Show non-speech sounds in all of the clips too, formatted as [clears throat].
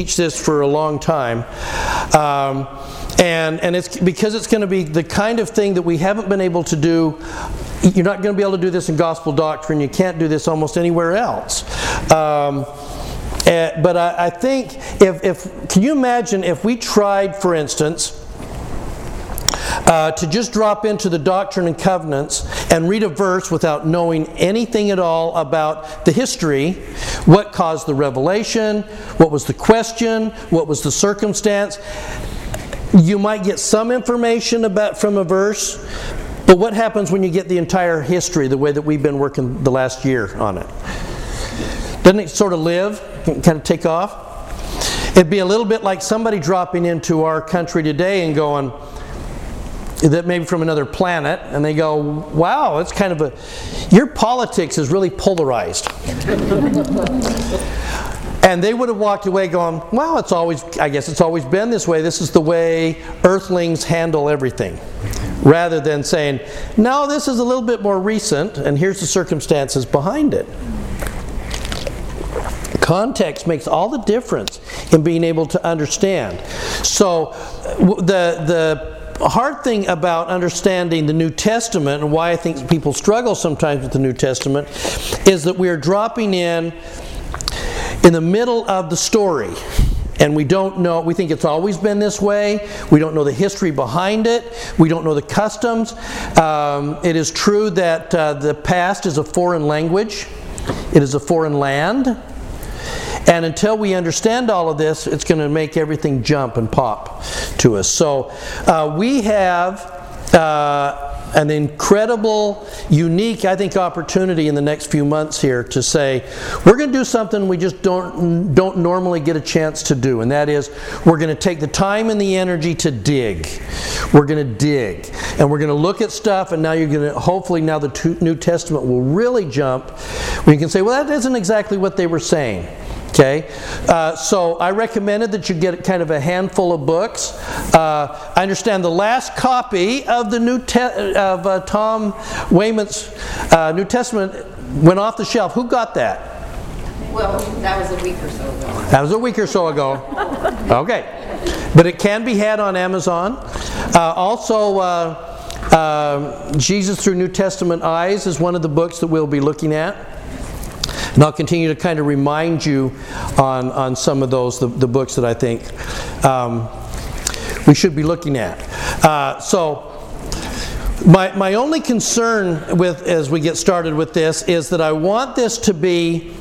teach this for a long time. Um, and, and it's because it's going to be the kind of thing that we haven't been able to do. You're not going to be able to do this in gospel doctrine. You can't do this almost anywhere else. Um, uh, but I, I think if, if, can you imagine if we tried, for instance, uh, to just drop into the Doctrine and Covenants and read a verse without knowing anything at all about the history, what caused the revelation, what was the question, what was the circumstance. You might get some information about from a verse, but what happens when you get the entire history, the way that we've been working the last year on it? Doesn't it sort of live, kind of take off? It'd be a little bit like somebody dropping into our country today and going, that maybe from another planet, and they go, wow, it's kind of a, your politics is really polarized. [laughs] and they would have walked away going, well, it's always, I guess it's always been this way. This is the way earthlings handle everything. Rather than saying, no, this is a little bit more recent, and here's the circumstances behind it. Context makes all the difference in being able to understand. So, the, the hard thing about understanding the New Testament and why I think people struggle sometimes with the New Testament is that we are dropping in in the middle of the story. And we don't know, we think it's always been this way. We don't know the history behind it. We don't know the customs. Um, it is true that uh, the past is a foreign language, it is a foreign land. And until we understand all of this, it's going to make everything jump and pop to us. So uh, we have uh, an incredible, unique, I think, opportunity in the next few months here to say we're going to do something we just don't don't normally get a chance to do, and that is we're going to take the time and the energy to dig. We're going to dig, and we're going to look at stuff, and now you're going to hopefully now the New Testament will really jump. We can say, well, that isn't exactly what they were saying. Okay, uh, so I recommended that you get kind of a handful of books. Uh, I understand the last copy of the New Te- of uh, Tom Wayment's uh, New Testament went off the shelf. Who got that? Well, that was a week or so ago. That was a week or so ago. [laughs] Okay, but it can be had on Amazon. Uh, also. Uh, Jesus through New Testament eyes is one of the books that we'll be looking at. And I'll continue to kind of remind you on, on some of those, the, the books that I think um, we should be looking at. Uh, so, my, my only concern with as we get started with this is that I want this to be,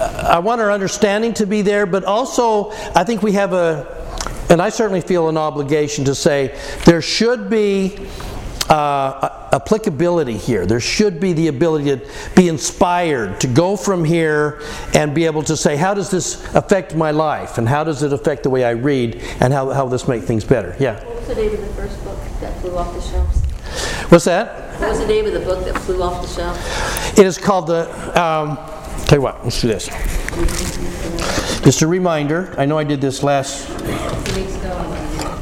I want our understanding to be there, but also I think we have a, and I certainly feel an obligation to say there should be uh, applicability here. There should be the ability to be inspired, to go from here and be able to say, how does this affect my life? And how does it affect the way I read? And how, how this make things better? Yeah. What was the name of the first book that flew off the shelves? What's that? What was the name of the book that flew off the shelves? It is called the. Um, tell you what, let's do this. Just a reminder. I know I did this last.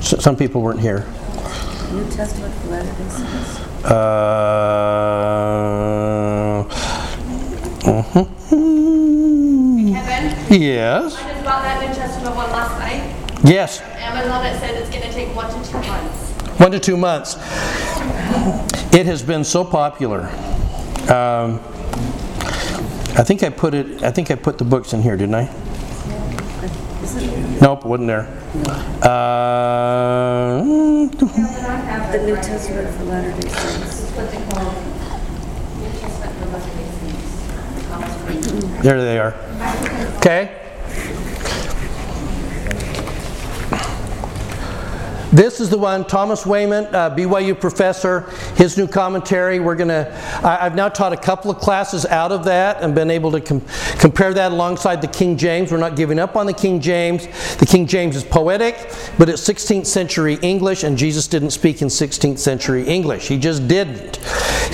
Some people weren't here. New Testament for Latter-day Saints. Uh, uh-huh. Kevin, Yes. I just bought that New Testament one last night. Yes. Amazon, it says it's going to take one to two months. One to two months. It has been so popular. Um, I think I put it. I think I put the books in here, didn't I? Nope, wasn't there. Uh, The New Testament for Latter-day Saints. there they are. Okay. This is the one, Thomas Wayment, uh, BYU professor, his new commentary. We're going to, I've now taught a couple of classes out of that and been able to com- compare that alongside the King James. We're not giving up on the King James. The King James is poetic, but it's 16th century English, and Jesus didn't speak in 16th century English. He just didn't.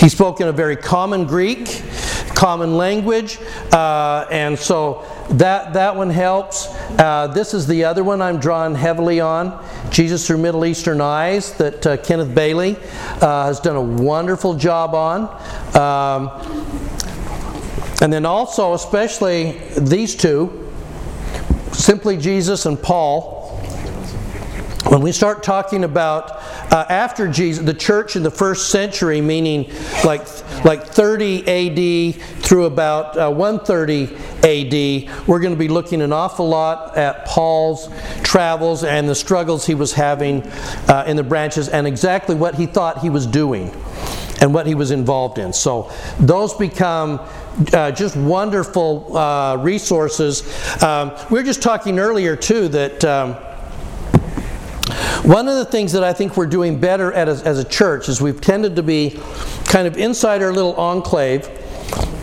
He spoke in a very common Greek, common language, uh, and so that, that one helps. Uh, this is the other one I'm drawn heavily on Jesus Through Middle Eastern Eyes, that uh, Kenneth Bailey uh, has done a wonderful job on. Um, and then also, especially these two simply Jesus and Paul, when we start talking about uh, after Jesus, the church in the first century, meaning like like 30 AD through about uh, 130 AD, we're going to be looking an awful lot at Paul's travels and the struggles he was having uh, in the branches and exactly what he thought he was doing and what he was involved in. So those become uh, just wonderful uh, resources. Um, we were just talking earlier too that. Um, one of the things that I think we're doing better at as, as a church is we've tended to be kind of inside our little enclave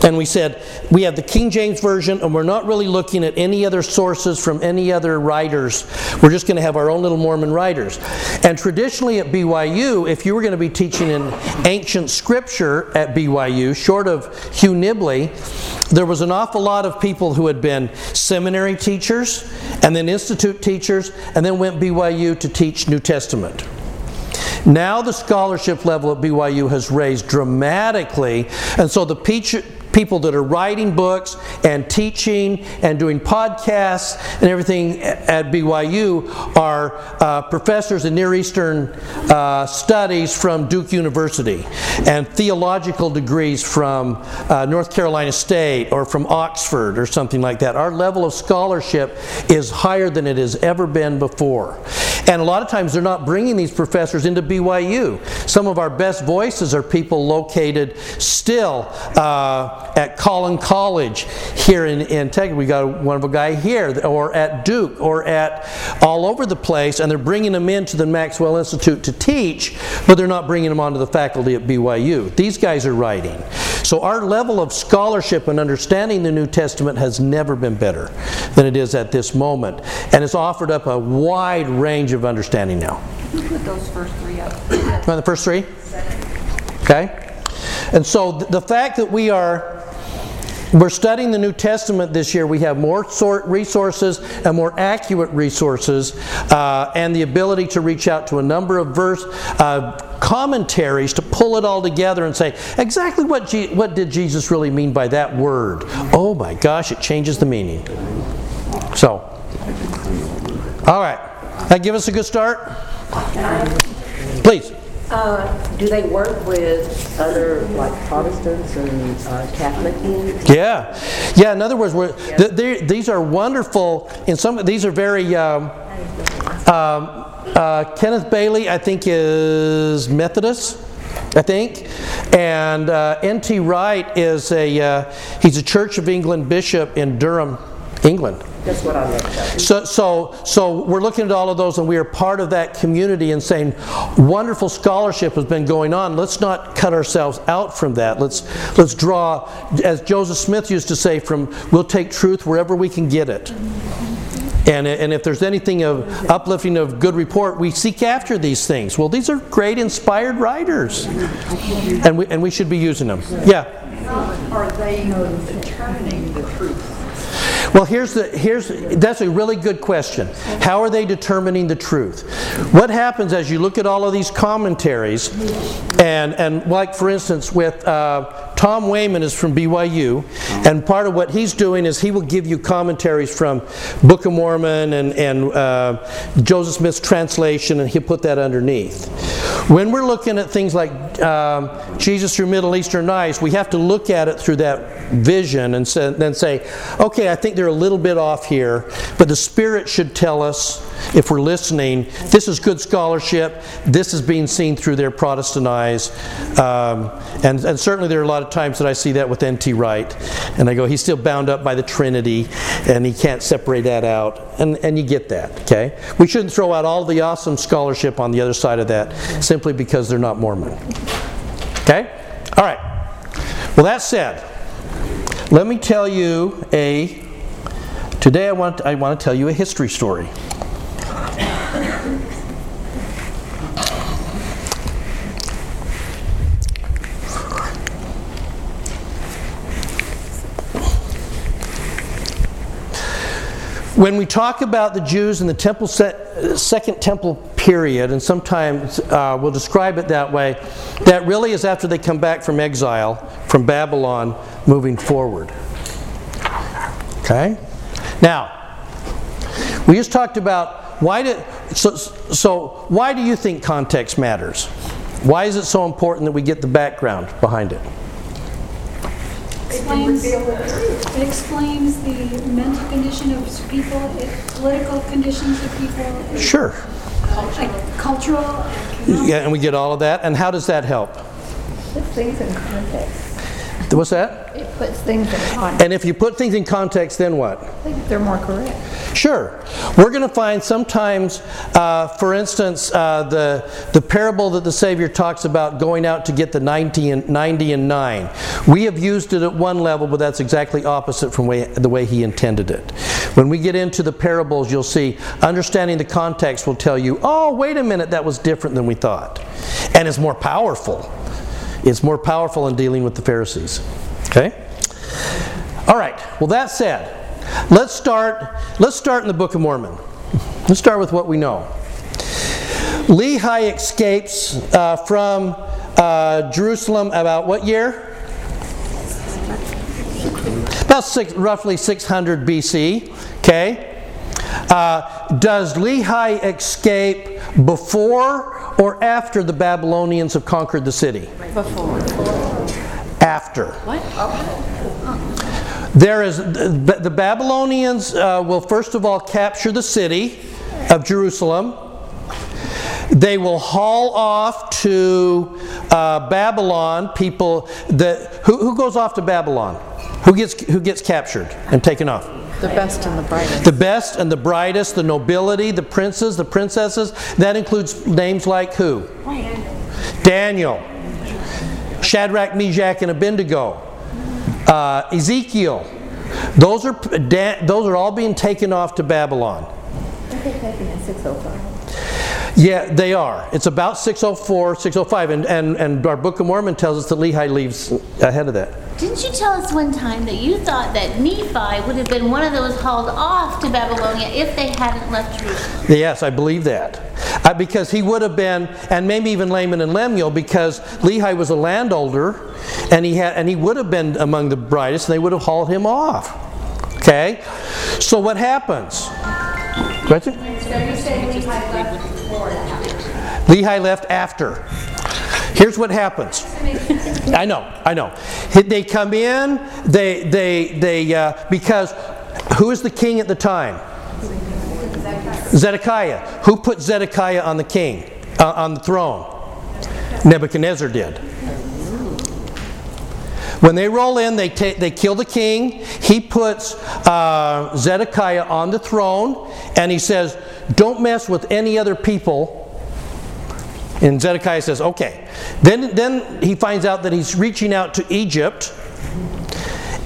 and we said we have the King James Version, and we're not really looking at any other sources from any other writers. We're just going to have our own little Mormon writers. And traditionally at BYU, if you were going to be teaching in ancient scripture at BYU, short of Hugh Nibley, there was an awful lot of people who had been seminary teachers, and then institute teachers, and then went BYU to teach New Testament. Now the scholarship level at BYU has raised dramatically, and so the people that are writing books and teaching and doing podcasts and everything at BYU are uh, professors in Near Eastern uh, studies from Duke University and theological degrees from uh, North Carolina State or from Oxford or something like that. Our level of scholarship is higher than it has ever been before. And a lot of times they're not bringing these professors into BYU. Some of our best voices are people located still uh, at Collin College here in, in Texas. We got one of a guy here, or at Duke, or at all over the place, and they're bringing them into the Maxwell Institute to teach, but they're not bringing them onto the faculty at BYU. These guys are writing. So our level of scholarship and understanding the New Testament has never been better than it is at this moment, and it's offered up a wide range of understanding now. Put those first three up. the first three? Okay. And so the fact that we are we're studying the New Testament this year. We have more sort resources and more accurate resources, uh, and the ability to reach out to a number of verse uh, commentaries to pull it all together and say exactly what Je- what did Jesus really mean by that word. Oh my gosh, it changes the meaning. So, all right, that give us a good start. Please. Uh, do they work with other like Protestants and uh? Yeah, yeah. In other words, yeah. these are wonderful. In some, these are very. Um, um, uh, Kenneth Bailey, I think, is Methodist. I think, and uh, N.T. Wright is a uh, he's a Church of England bishop in Durham, England. That's what I looked So, so, so we're looking at all of those, and we are part of that community and saying, wonderful scholarship has been going on. Let's not cut ourselves out from that. Let's let's draw, as Joseph Smith used to say, from we'll take truth wherever we can get it. And, and if there's anything of uplifting of good report, we seek after these things. Well, these are great inspired writers, and we and we should be using them. Yeah. How are they determining the truth? Well, here's the here's that's a really good question. How are they determining the truth? What happens as you look at all of these commentaries, and and like for instance with uh, Tom Wayment is from BYU, and part of what he's doing is he will give you commentaries from Book of Mormon and and uh, Joseph Smith's translation, and he'll put that underneath. When we're looking at things like um, Jesus through Middle Eastern eyes, we have to look at it through that vision and say, then say, okay, I think they're a little bit off here, but the Spirit should tell us, if we're listening, this is good scholarship, this is being seen through their Protestant eyes. Um, and, and certainly there are a lot of times that I see that with N.T. Wright, and I go, he's still bound up by the Trinity, and he can't separate that out. And, and you get that, okay? We shouldn't throw out all the awesome scholarship on the other side of that simply because they're not Mormon. Okay? All right. Well, that said, let me tell you a. Today I want, I want to tell you a history story. When we talk about the Jews in the temple second temple period, and sometimes uh, we'll describe it that way, that really is after they come back from exile from Babylon moving forward. Okay? Now, We just talked about why did so so why do you think context matters? Why is it so important that we get the background behind it? explains, it explains the mental condition of people, it- political conditions of people, Sure. like cultural, economic. Yeah, and we get all of that. And how does that help? Puts things in context. What's that? It puts things in context. And if you put things in context, then what? I think they're more correct. Sure. We're going to find sometimes, uh, for instance, uh, the, the parable that the Savior talks about going out to get the 90 and, 90 and 9. We have used it at one level, but that's exactly opposite from way, the way He intended it. When we get into the parables, you'll see understanding the context will tell you, oh, wait a minute, that was different than we thought. And it's more powerful. It's more powerful in dealing with the Pharisees. Okay? All right. Well, that said, let's start. Let's start in the Book of Mormon. Let's start with what we know. Lehi escapes uh, from uh, Jerusalem about what year? About six, roughly 600 BC. Okay. Uh, does Lehi escape before or after the Babylonians have conquered the city? Before. After. What? There is the Babylonians uh, will first of all capture the city of Jerusalem. They will haul off to uh, Babylon people that who, who goes off to Babylon? Who gets who gets captured and taken off? The best and the brightest. The best and the brightest, the nobility, the princes, the princesses. That includes names like who? Daniel, Shadrach, Meshach, and Abednego, uh, Ezekiel. Those are, those are all being taken off to Babylon. They're taken at 605. Yeah, they are. It's about 604, 605, and, and, and our Book of Mormon tells us that Lehi leaves ahead of that. Didn't you tell us one time that you thought that Nephi would have been one of those hauled off to Babylonia if they hadn't left Jerusalem? Yes, I believe that. Uh, because he would have been, and maybe even Laman and Lemuel, because Lehi was a landholder, and he had, and he would have been among the brightest, and they would have hauled him off. Okay, so what happens? Question? Lehi left after. Here's what happens. I know, I know. They come in, they, they, they, uh, because who is the king at the time? Zedekiah. Who put Zedekiah on the king, uh, on the throne? Nebuchadnezzar did. When they roll in, they, ta- they kill the king. He puts uh, Zedekiah on the throne, and he says, Don't mess with any other people. And Zedekiah says, Okay. Then, then he finds out that he's reaching out to Egypt,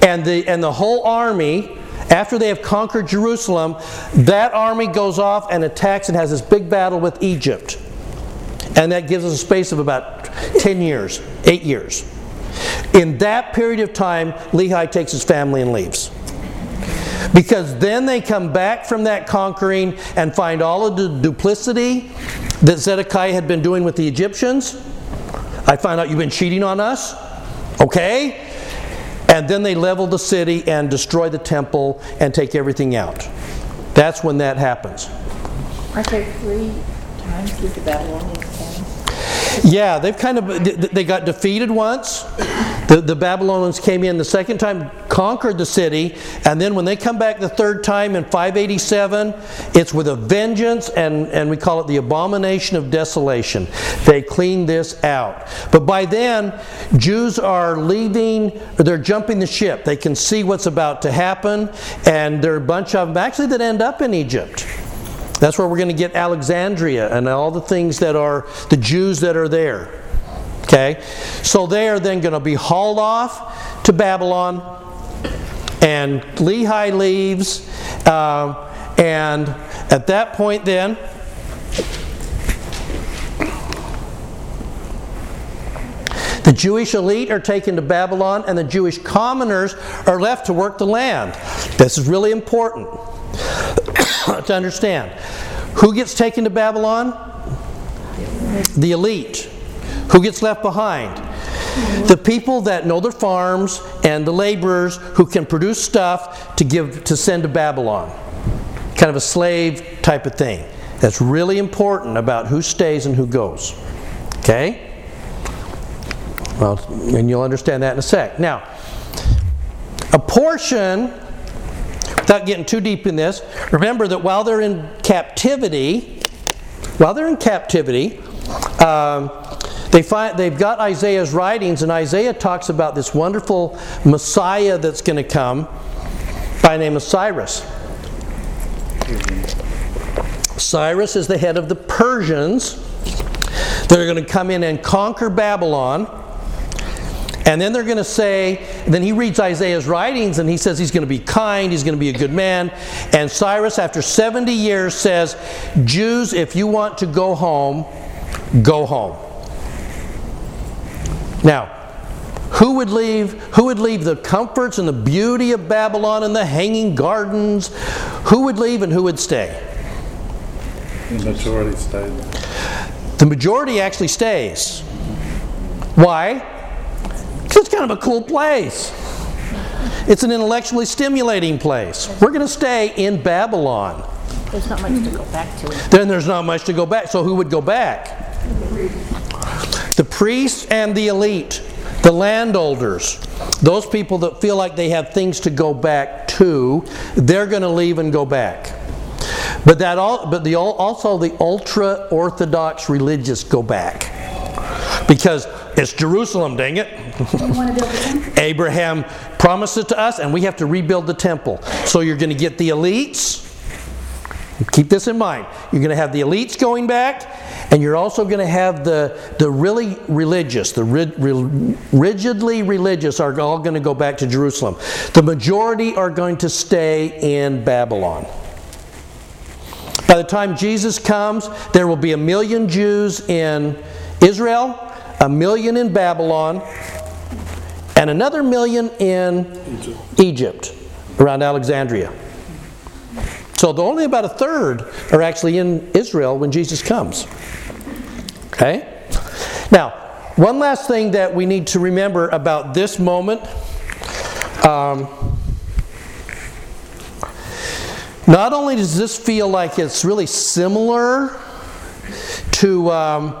and the, and the whole army, after they have conquered Jerusalem, that army goes off and attacks and has this big battle with Egypt. And that gives us a space of about 10 years, 8 years. In that period of time, Lehi takes his family and leaves. Because then they come back from that conquering and find all of the duplicity that Zedekiah had been doing with the Egyptians. I find out you've been cheating on us. Okay? And then they level the city and destroy the temple and take everything out. That's when that happens. Aren't there three times the Babylonians came? Yeah, they've kind of they got defeated once. The, the Babylonians came in the second time, conquered the city, and then when they come back the third time in 587, it's with a vengeance, and, and we call it the abomination of desolation. They clean this out. But by then, Jews are leaving, they're jumping the ship. They can see what's about to happen, and there are a bunch of them actually that end up in Egypt. That's where we're going to get Alexandria and all the things that are the Jews that are there. Okay? So they are then going to be hauled off to Babylon, and Lehi leaves, uh, and at that point, then, The Jewish elite are taken to Babylon, and the Jewish commoners are left to work the land. This is really important [coughs] to understand. Who gets taken to Babylon? The elite. Who gets left behind? The people that know their farms and the laborers who can produce stuff to give to send to Babylon. kind of a slave type of thing. That's really important about who stays and who goes. Okay? Well, and you'll understand that in a sec. Now, a portion, without getting too deep in this, remember that while they're in captivity, while they're in captivity, um, they find they've got Isaiah's writings, and Isaiah talks about this wonderful Messiah that's going to come by name of Cyrus. Cyrus is the head of the Persians that are going to come in and conquer Babylon. And then they're going to say, then he reads Isaiah's writings and he says he's going to be kind, he's going to be a good man. And Cyrus, after 70 years, says, Jews, if you want to go home, go home. Now, who would leave who would leave the comforts and the beauty of Babylon and the hanging gardens? Who would leave and who would stay? The majority stayed. The majority actually stays. Why? Because it's kind of a cool place. It's an intellectually stimulating place. We're going to stay in Babylon. There's not much to go back to. Then there's not much to go back. So who would go back? Priests and the elite, the landowners, those people that feel like they have things to go back to, they're going to leave and go back. But that all, but the also the ultra orthodox religious go back because it's Jerusalem, dang it. [laughs] Abraham promised it to us, and we have to rebuild the temple. So you're going to get the elites. Keep this in mind. You're going to have the elites going back, and you're also going to have the, the really religious, the ri- rigidly religious are all going to go back to Jerusalem. The majority are going to stay in Babylon. By the time Jesus comes, there will be a million Jews in Israel, a million in Babylon, and another million in Egypt, around Alexandria. So the only about a third are actually in Israel when Jesus comes. Okay? Now, one last thing that we need to remember about this moment. Um, not only does this feel like it's really similar to um,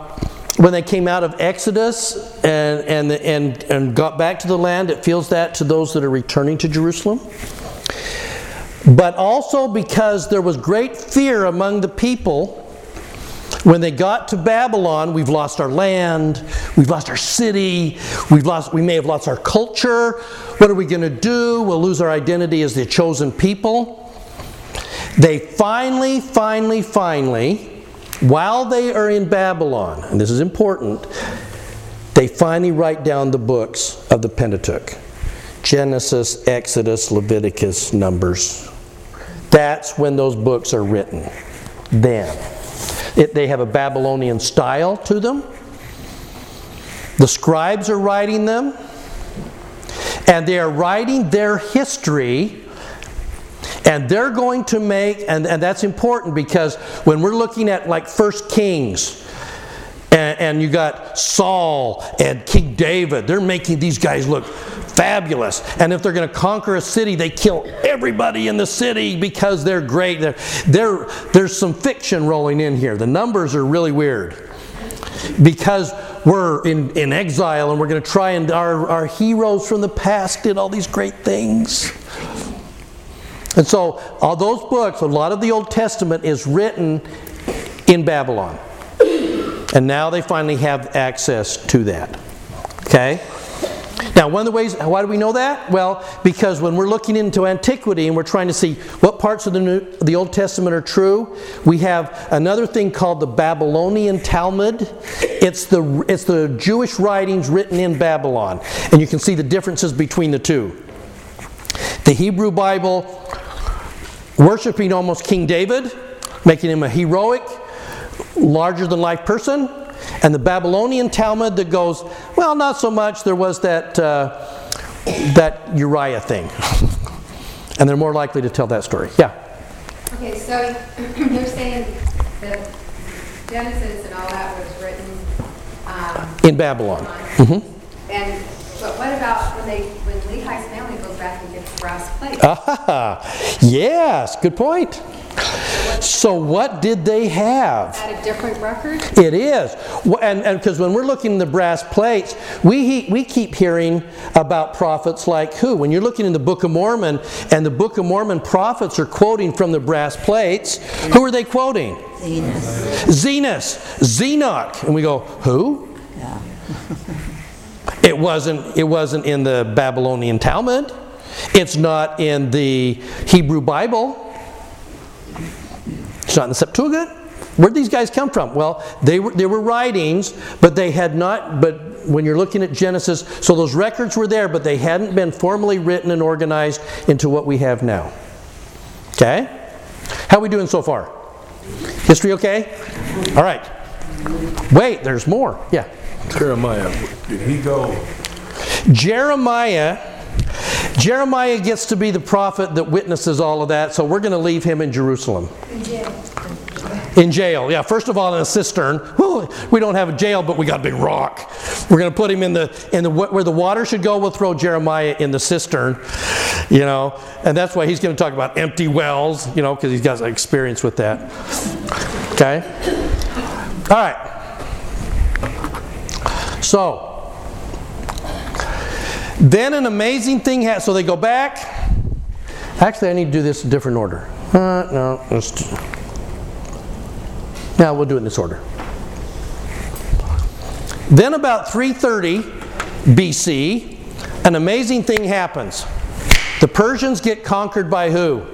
when they came out of Exodus and, and, and, and got back to the land, it feels that to those that are returning to Jerusalem. But also because there was great fear among the people when they got to Babylon, we've lost our land, we've lost our city, we've lost, we may have lost our culture. What are we going to do? We'll lose our identity as the chosen people. They finally, finally, finally, while they are in Babylon, and this is important, they finally write down the books of the Pentateuch Genesis, Exodus, Leviticus, Numbers. That's when those books are written. Then. It, they have a Babylonian style to them. The scribes are writing them. And they are writing their history and they're going to make, and, and that's important because when we're looking at like First Kings, and, and you got Saul and King David, they're making these guys look fabulous. And if they're going to conquer a city, they kill everybody in the city because they're great. They're, they're, there's some fiction rolling in here. The numbers are really weird. Because we're in, in exile and we're going to try and our, our heroes from the past did all these great things. And so, all those books, a lot of the Old Testament is written in Babylon. And now they finally have access to that. Okay? Now, one of the ways, why do we know that? Well, because when we're looking into antiquity and we're trying to see what parts of the, New, the Old Testament are true, we have another thing called the Babylonian Talmud. It's the, it's the Jewish writings written in Babylon. And you can see the differences between the two. The Hebrew Bible worshiping almost King David, making him a heroic, larger than life person, and the Babylonian Talmud that goes, well, not so much. There was that uh, that Uriah thing, [laughs] and they're more likely to tell that story. Yeah. Okay, so [clears throat] you're saying that Genesis and all that was written um, in Babylon. Mm-hmm. And but what about when they when Lehi's family goes back and gets brass plates? Ah, yes, good point. So what did they have? At a different record? It is. Wh- And because when we're looking in the brass plates, we, he- we keep hearing about prophets like who? When you're looking in the Book of Mormon and the Book of Mormon prophets are quoting from the brass plates, who are they quoting? Zenos, Zenos. Zenock. And we go, who? Yeah. It wasn't, it wasn't in the Babylonian Talmud. It's not in the Hebrew Bible. It's not in the Septuagint. Where'd these guys come from? Well, they were, they were writings, but they had not, but when you're looking at Genesis, so those records were there, but they hadn't been formally written and organized into what we have now. Okay? How are we doing so far? History okay? All right. Wait, there's more. Yeah. Jeremiah, did he go? Jeremiah Jeremiah gets to be the prophet that witnesses all of that, so we're going to leave him in Jerusalem. In jail. Yeah, first of all in a cistern. We don't have a jail, but we got a big rock. We're going to put him in the in the where the water should go. We'll throw Jeremiah in the cistern. You know, and that's why he's going to talk about empty wells, you know, because he's got experience with that. Okay? All right. So, then an amazing thing happens. So they go back. Actually, I need to do this in a different order. Uh, no, let's. Now we'll do it in this order. Then, about 330 BC, an amazing thing happens. The Persians get conquered by who?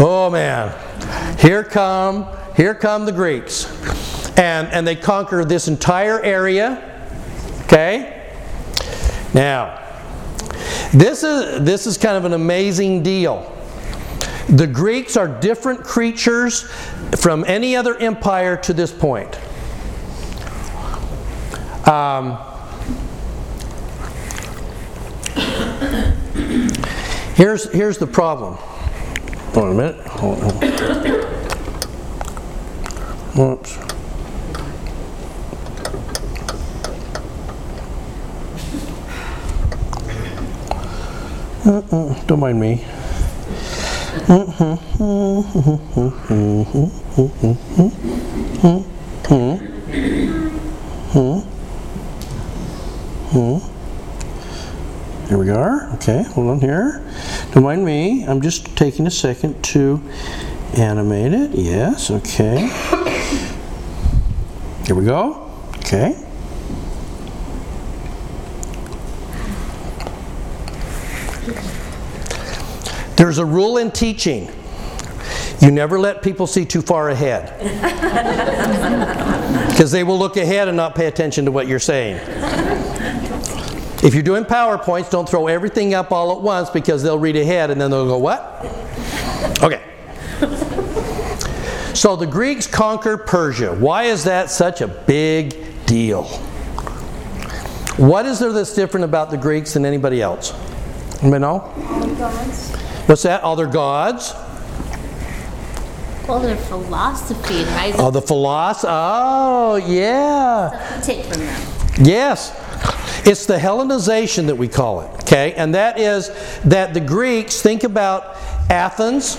Oh man, here come here come the Greeks, and and they conquer this entire area. Okay. Now, this is this is kind of an amazing deal. The Greeks are different creatures from any other empire to this point. Um, here's, here's the problem. Hold on a minute. Hold on. Whoops. Uh-uh, don't mind me. Here we are. Okay, hold on here. Don't mind me. I'm just taking a second to animate it. Yes, okay. Here we go. Okay. There's a rule in teaching. You never let people see too far ahead. [laughs] Because they will look ahead and not pay attention to what you're saying. If you're doing PowerPoints, don't throw everything up all at once because they'll read ahead and then they'll go, What? Okay. So the Greeks conquer Persia. Why is that such a big deal? What is there that's different about the Greeks than anybody else? Anybody know? What's that? Other gods? Well, their philosophy and Oh, the philosophy. Oh, yeah. take from them. Yes. It's the Hellenization that we call it. Okay? And that is that the Greeks think about Athens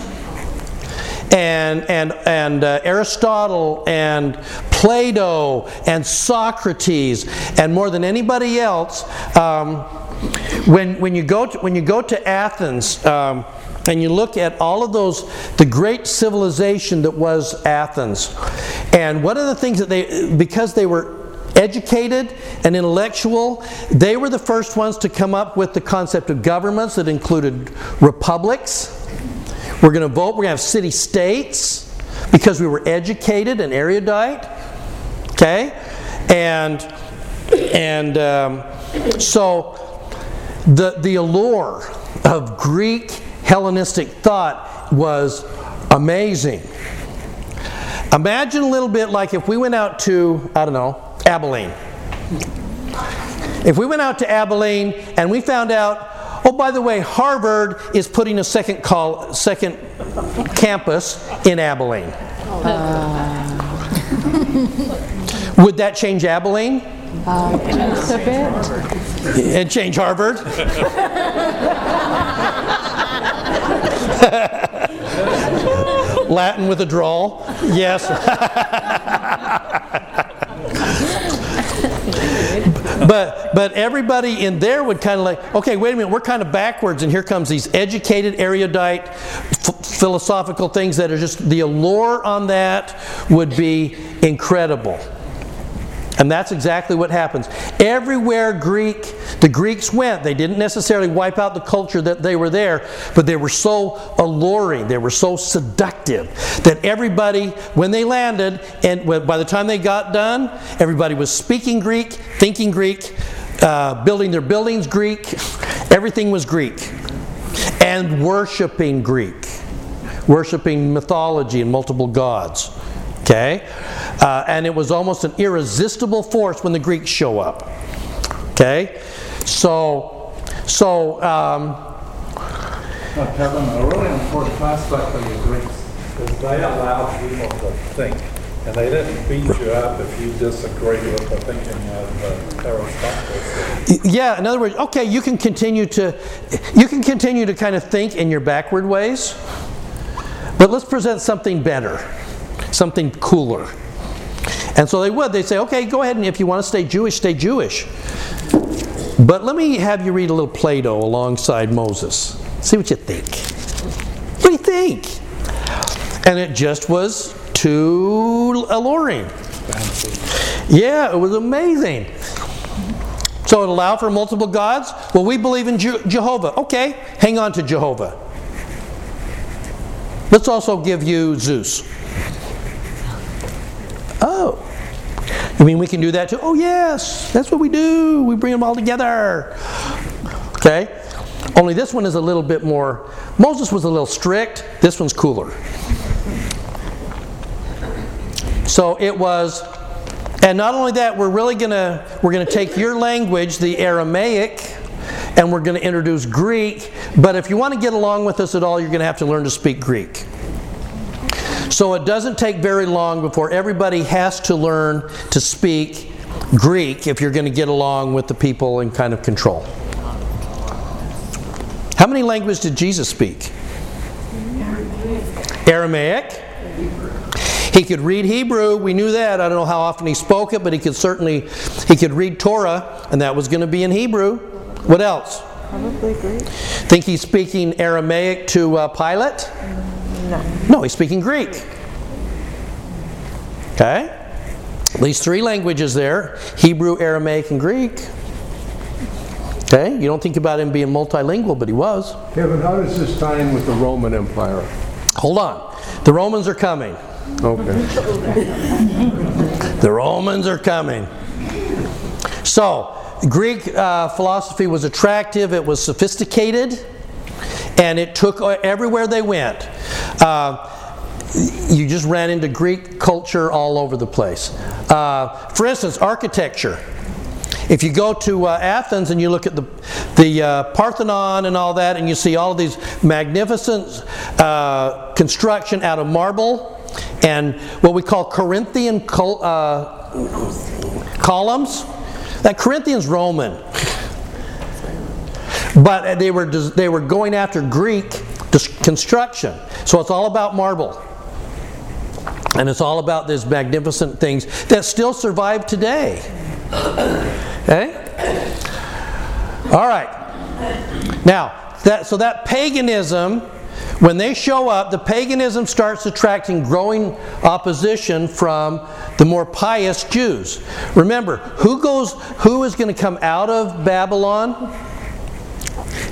and, and, and uh, Aristotle and Plato and Socrates and more than anybody else. Um, when, when, you go to, when you go to Athens, um, and you look at all of those, the great civilization that was Athens. And one of the things that they, because they were educated and intellectual, they were the first ones to come up with the concept of governments that included republics. We're going to vote, we're going to have city states because we were educated and erudite. Okay? And, and um, so the, the allure of Greek Hellenistic thought was amazing. Imagine a little bit like if we went out to, I don't know, Abilene. If we went out to Abilene and we found out, oh, by the way, Harvard is putting a second call, second campus in Abilene. [laughs] Would that change Abilene? Uh, just a bit. It'd change Harvard. [laughs] [laughs] Latin with a drawl? Yes. [laughs] but but everybody in there would kind of like, okay, wait a minute, we're kind of backwards, and here comes these educated, erudite, f- philosophical things that are just the allure on that would be incredible. And that's exactly what happens. Everywhere Greek, the Greeks went, they didn't necessarily wipe out the culture that they were there, but they were so alluring, they were so seductive that everybody, when they landed, and by the time they got done, everybody was speaking Greek, thinking Greek, uh, building their buildings Greek. Everything was Greek. And worshiping Greek, worshiping mythology and multiple gods. Okay? Uh, and it was almost an irresistible force when the Greeks show up. Okay? So, so, um, Now, Kevin, a really important aspect of the Greeks is they allowed people to think. And they didn't beat you up if you disagree with the thinking of uh, Aristotle. yeah, in other words, okay, you can continue to you can continue to kind of think in your backward ways, but let's present something better something cooler. And so they would. They'd say, okay, go ahead and if you want to stay Jewish, stay Jewish. But let me have you read a little Plato alongside Moses. See what you think. What do you think? And it just was too alluring. Yeah, it was amazing. So it allowed for multiple gods? Well, we believe in Je- Jehovah. Okay, hang on to Jehovah. Let's also give you Zeus. Oh. You mean we can do that too? Oh, yes. That's what we do. We bring them all together. Okay? Only this one is a little bit more. Moses was a little strict. This one's cooler. So it was and not only that, we're really to we're to take your language, the Aramaic, and we're to introduce Greek, but if you want to get along with us at all, you're to have to learn to speak Greek. So it doesn't take very long before everybody has to learn to speak Greek if you're going to get along with the people in kind of control. How many languages did Jesus speak? Aramaic. He could read Hebrew. We knew that. I don't know how often he spoke it, but he could certainly he could read Torah, and that was going to be in Hebrew. What else? Probably Greek. Think he's speaking Aramaic to uh, Pilate? No. No, he's speaking Greek. Okay? At least three languages there Hebrew, Aramaic, and Greek. Okay? You don't think about him being multilingual, but he was. Kevin, how does this tie in with the Roman Empire? Hold on. The Romans are coming. Okay. The Romans are coming. So, Greek uh, philosophy was attractive, it was sophisticated, and it took everywhere they went. Uh, you just ran into Greek culture all over the place. Uh, for instance, architecture. If you go to uh, Athens and you look at the, the uh, Parthenon and all that, and you see all these magnificent uh, construction out of marble and what we call Corinthian col- uh, columns, that Corinthian's Roman. But uh, they were, they were going after Greek construction. So it's all about marble. And it's all about these magnificent things that still survive today. Okay? All right. Now, that, so that paganism, when they show up, the paganism starts attracting growing opposition from the more pious Jews. Remember, who goes who is going to come out of Babylon?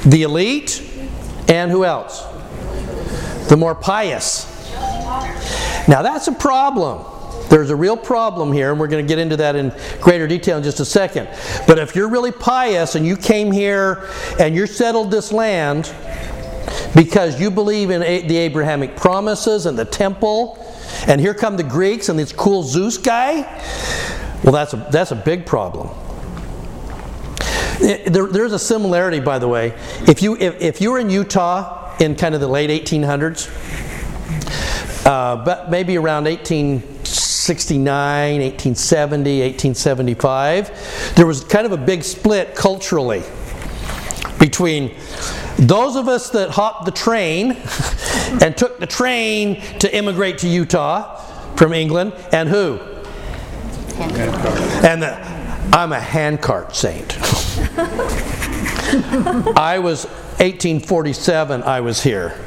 The elite and who else? The more pious. Now that's a problem. There's a real problem here, and we're going to get into that in greater detail in just a second. But if you're really pious and you came here and you're settled this land because you believe in the Abrahamic promises and the temple, and here come the Greeks and this cool Zeus guy, well, that's a, that's a big problem. There, there's a similarity, by the way. If you, if, if you were in Utah in kind of the late 1800s, uh, but maybe around 1869, 1870, 1875, there was kind of a big split culturally between those of us that hopped the train [laughs] and took the train to immigrate to Utah from England. And who? And the, I'm a handcart saint. [laughs] I was 1847, I was here.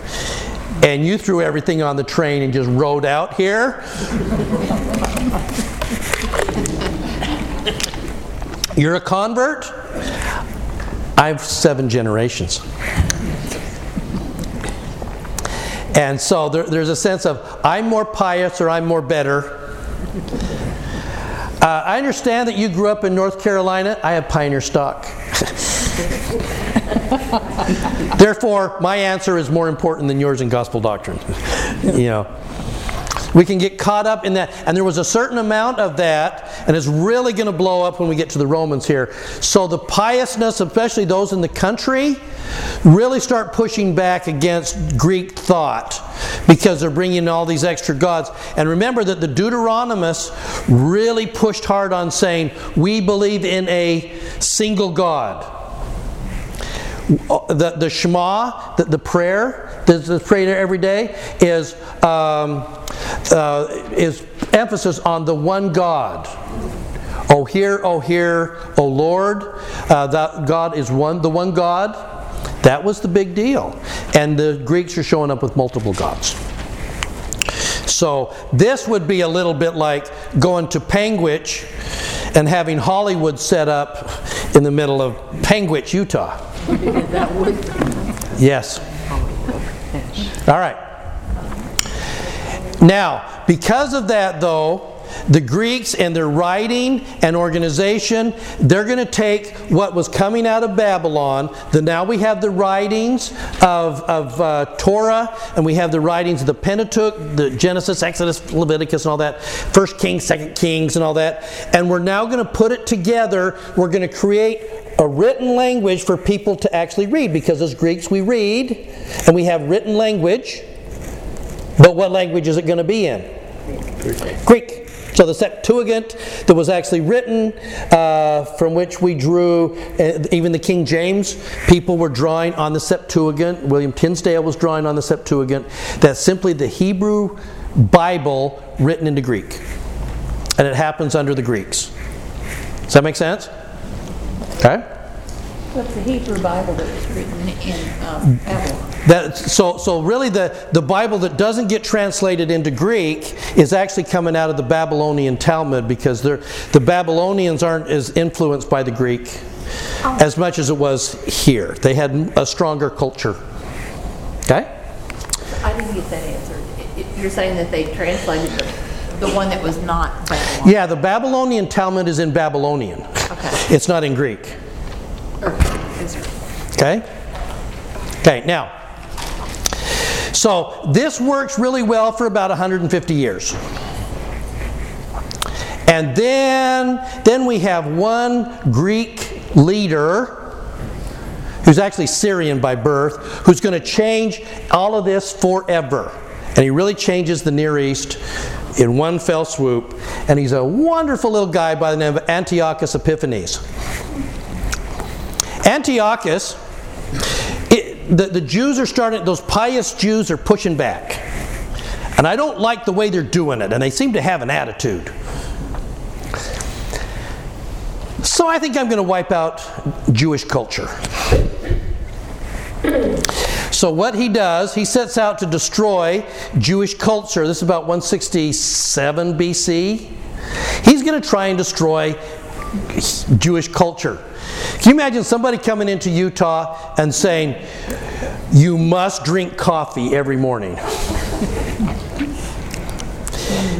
And you threw everything on the train and just rode out here. You're a convert? I've seven generations. And so there, there's a sense of I'm more pious or I'm more better. Uh, I understand that you grew up in North Carolina. I have pioneer stock. [laughs] Therefore, my answer is more important than yours in gospel doctrine. you know. We can get caught up in that. And there was a certain amount of that, and it's really going to blow up when we get to the Romans here. So the piousness, especially those in the country, really start pushing back against Greek thought because they're bringing in all these extra gods. And remember that the Deuteronomists really pushed hard on saying, we believe in a single God the, the Shema, the, the prayer that's prayed every day, is, um, uh, is emphasis on the one God. Oh, hear, oh, hear, oh Lord. Uh, that God is one, the one God. That was the big deal. And the Greeks are showing up with multiple gods. So this would be a little bit like going to Panguitch and having Hollywood set up in the middle of Panguitch, Utah. Yes. All right. Now, because of that, though, the Greeks and their writing and organization, they're going to take what was coming out of Babylon. The, now we have the writings of, of uh, Torah, and we have the writings of the Pentateuch, the Genesis, Exodus, Leviticus, and all that, First Kings, Second Kings, and all that. And we're now going to put it together. We're going to create a written language for people to actually read, because as Greeks we read, and we have written language. But what language is it going to be in? Greek. Greek. So the Septuagint that was actually written, uh, from which we drew, uh, even the King James people were drawing on the Septuagint. William Tyndale was drawing on the Septuagint. That's simply the Hebrew Bible written into Greek. And it happens under the Greeks. Does that make sense? Okay? What's the Hebrew Bible that was written in um, Babylon? That, so, so really the, the Bible that doesn't get translated into Greek is actually coming out of the Babylonian Talmud because the Babylonians aren't as influenced by the Greek oh. as much as it was here. They had a stronger culture. Okay? I didn't get that answer. You're saying that they translated the, the one that was not Babylonian? Yeah, the Babylonian Talmud is in Babylonian. Okay. It's not in Greek. Okay? Okay, now, so this works really well for about 150 years. And then, then we have one Greek leader who's actually Syrian by birth, who's going to change all of this forever. And he really changes the Near East in one fell swoop. And he's a wonderful little guy by the name of Antiochus Epiphanes. Antiochus, it, the, the Jews are starting, those pious Jews are pushing back. And I don't like the way they're doing it, and they seem to have an attitude. So I think I'm going to wipe out Jewish culture. So what he does, he sets out to destroy Jewish culture. This is about 167 BC. He's going to try and destroy Jewish culture. Can you imagine somebody coming into Utah and saying, You must drink coffee every morning? [laughs]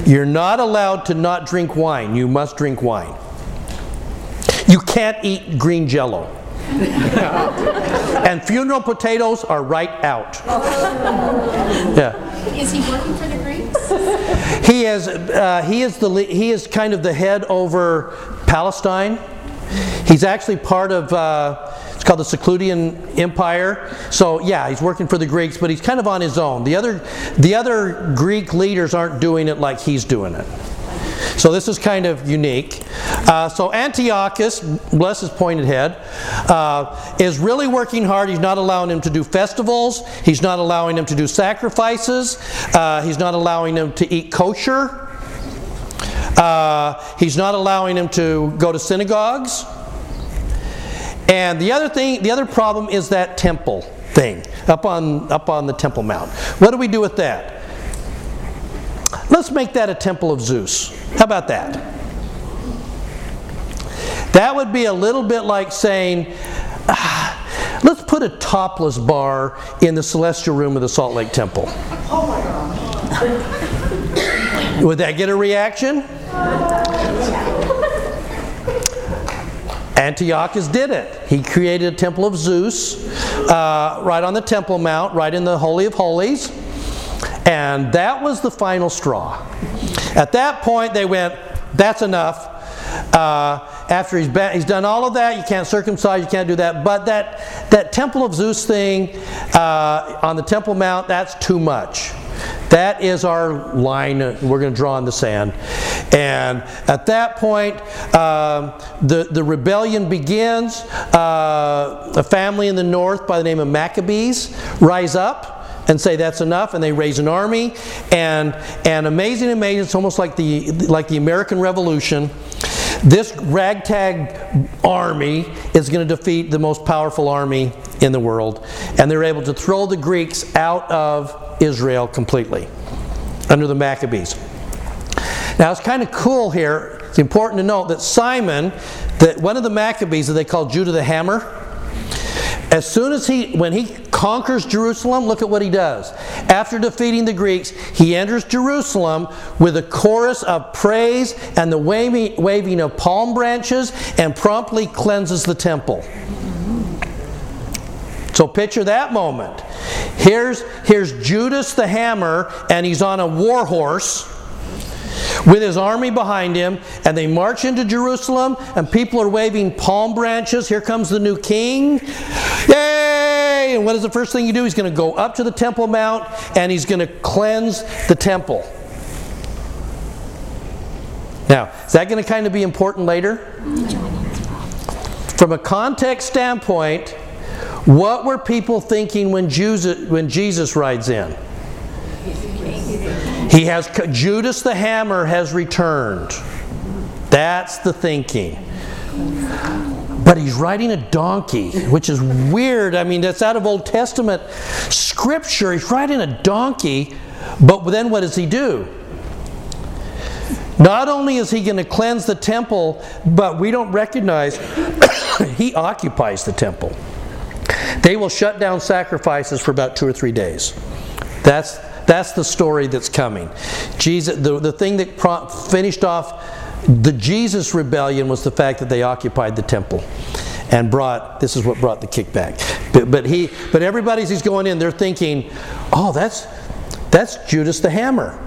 You're not allowed to not drink wine. You must drink wine. You can't eat green jello. [laughs] and funeral potatoes are right out. Yeah. Is he working for the Greeks? He is. Uh, he is the. He is kind of the head over Palestine. He's actually part of, uh, it's called the Seleucidian Empire. So yeah, he's working for the Greeks, but he's kind of on his own. The other, the other Greek leaders aren't doing it like he's doing it. So this is kind of unique. Uh, so Antiochus, bless his pointed head, uh, is really working hard. He's not allowing him to do festivals. He's not allowing him to do sacrifices. Uh, he's not allowing him to eat kosher. Uh, he's not allowing him to go to synagogues. And the other thing, the other problem is that temple thing up on up on the Temple Mount. What do we do with that? Let's make that a temple of Zeus. How about that? That would be a little bit like saying, ah, let's put a topless bar in the celestial room of the Salt Lake Temple. Oh Would that get a reaction? Antiochus did it. He created a temple of Zeus uh, right on the Temple Mount, right in the Holy of Holies. And that was the final straw. At that point, they went, that's enough. Uh, after he's, he's done all of that, you can't circumcise, you can't do that. But that, that Temple of Zeus thing uh, on the Temple Mount, that's too much. That is our line we're going to draw in the sand. And at that point, um, the, the rebellion begins. Uh, a family in the north by the name of Maccabees rise up and say that's enough and they raise an army. And and amazing amazing it's almost like the like the American Revolution. This ragtag army is going to defeat the most powerful army in the world. And they're able to throw the Greeks out of Israel completely under the Maccabees. Now it's kind of cool here. It's important to note that Simon that one of the Maccabees that they call Judah the Hammer as soon as he, when he conquers Jerusalem, look at what he does. After defeating the Greeks, he enters Jerusalem with a chorus of praise and the waving, of palm branches and promptly cleanses the temple. So picture that moment. Here's, here's Judas the hammer, and he's on a war horse with his army behind him, and they march into Jerusalem, and people are waving palm branches. Here comes the new king. Yay! And what is the first thing you do? He's going to go up to the Temple Mount and he's going to cleanse the temple. Now, is that going to kind of be important later? From a context standpoint, what were people thinking when Jesus, when Jesus rides in? He has Judas the hammer has returned. That's the thinking. But he's riding a donkey, which is weird. I mean, that's out of Old Testament scripture. He's riding a donkey, but then what does he do? Not only is he going to cleanse the temple, but we don't recognize [coughs] he occupies the temple. They will shut down sacrifices for about two or three days. That's that's the story that's coming. Jesus, the, the thing that pro- finished off the Jesus rebellion was the fact that they occupied the temple and brought this is what brought the kickback. But, but he but everybody's he's going in, they're thinking, oh, that's that's Judas the hammer.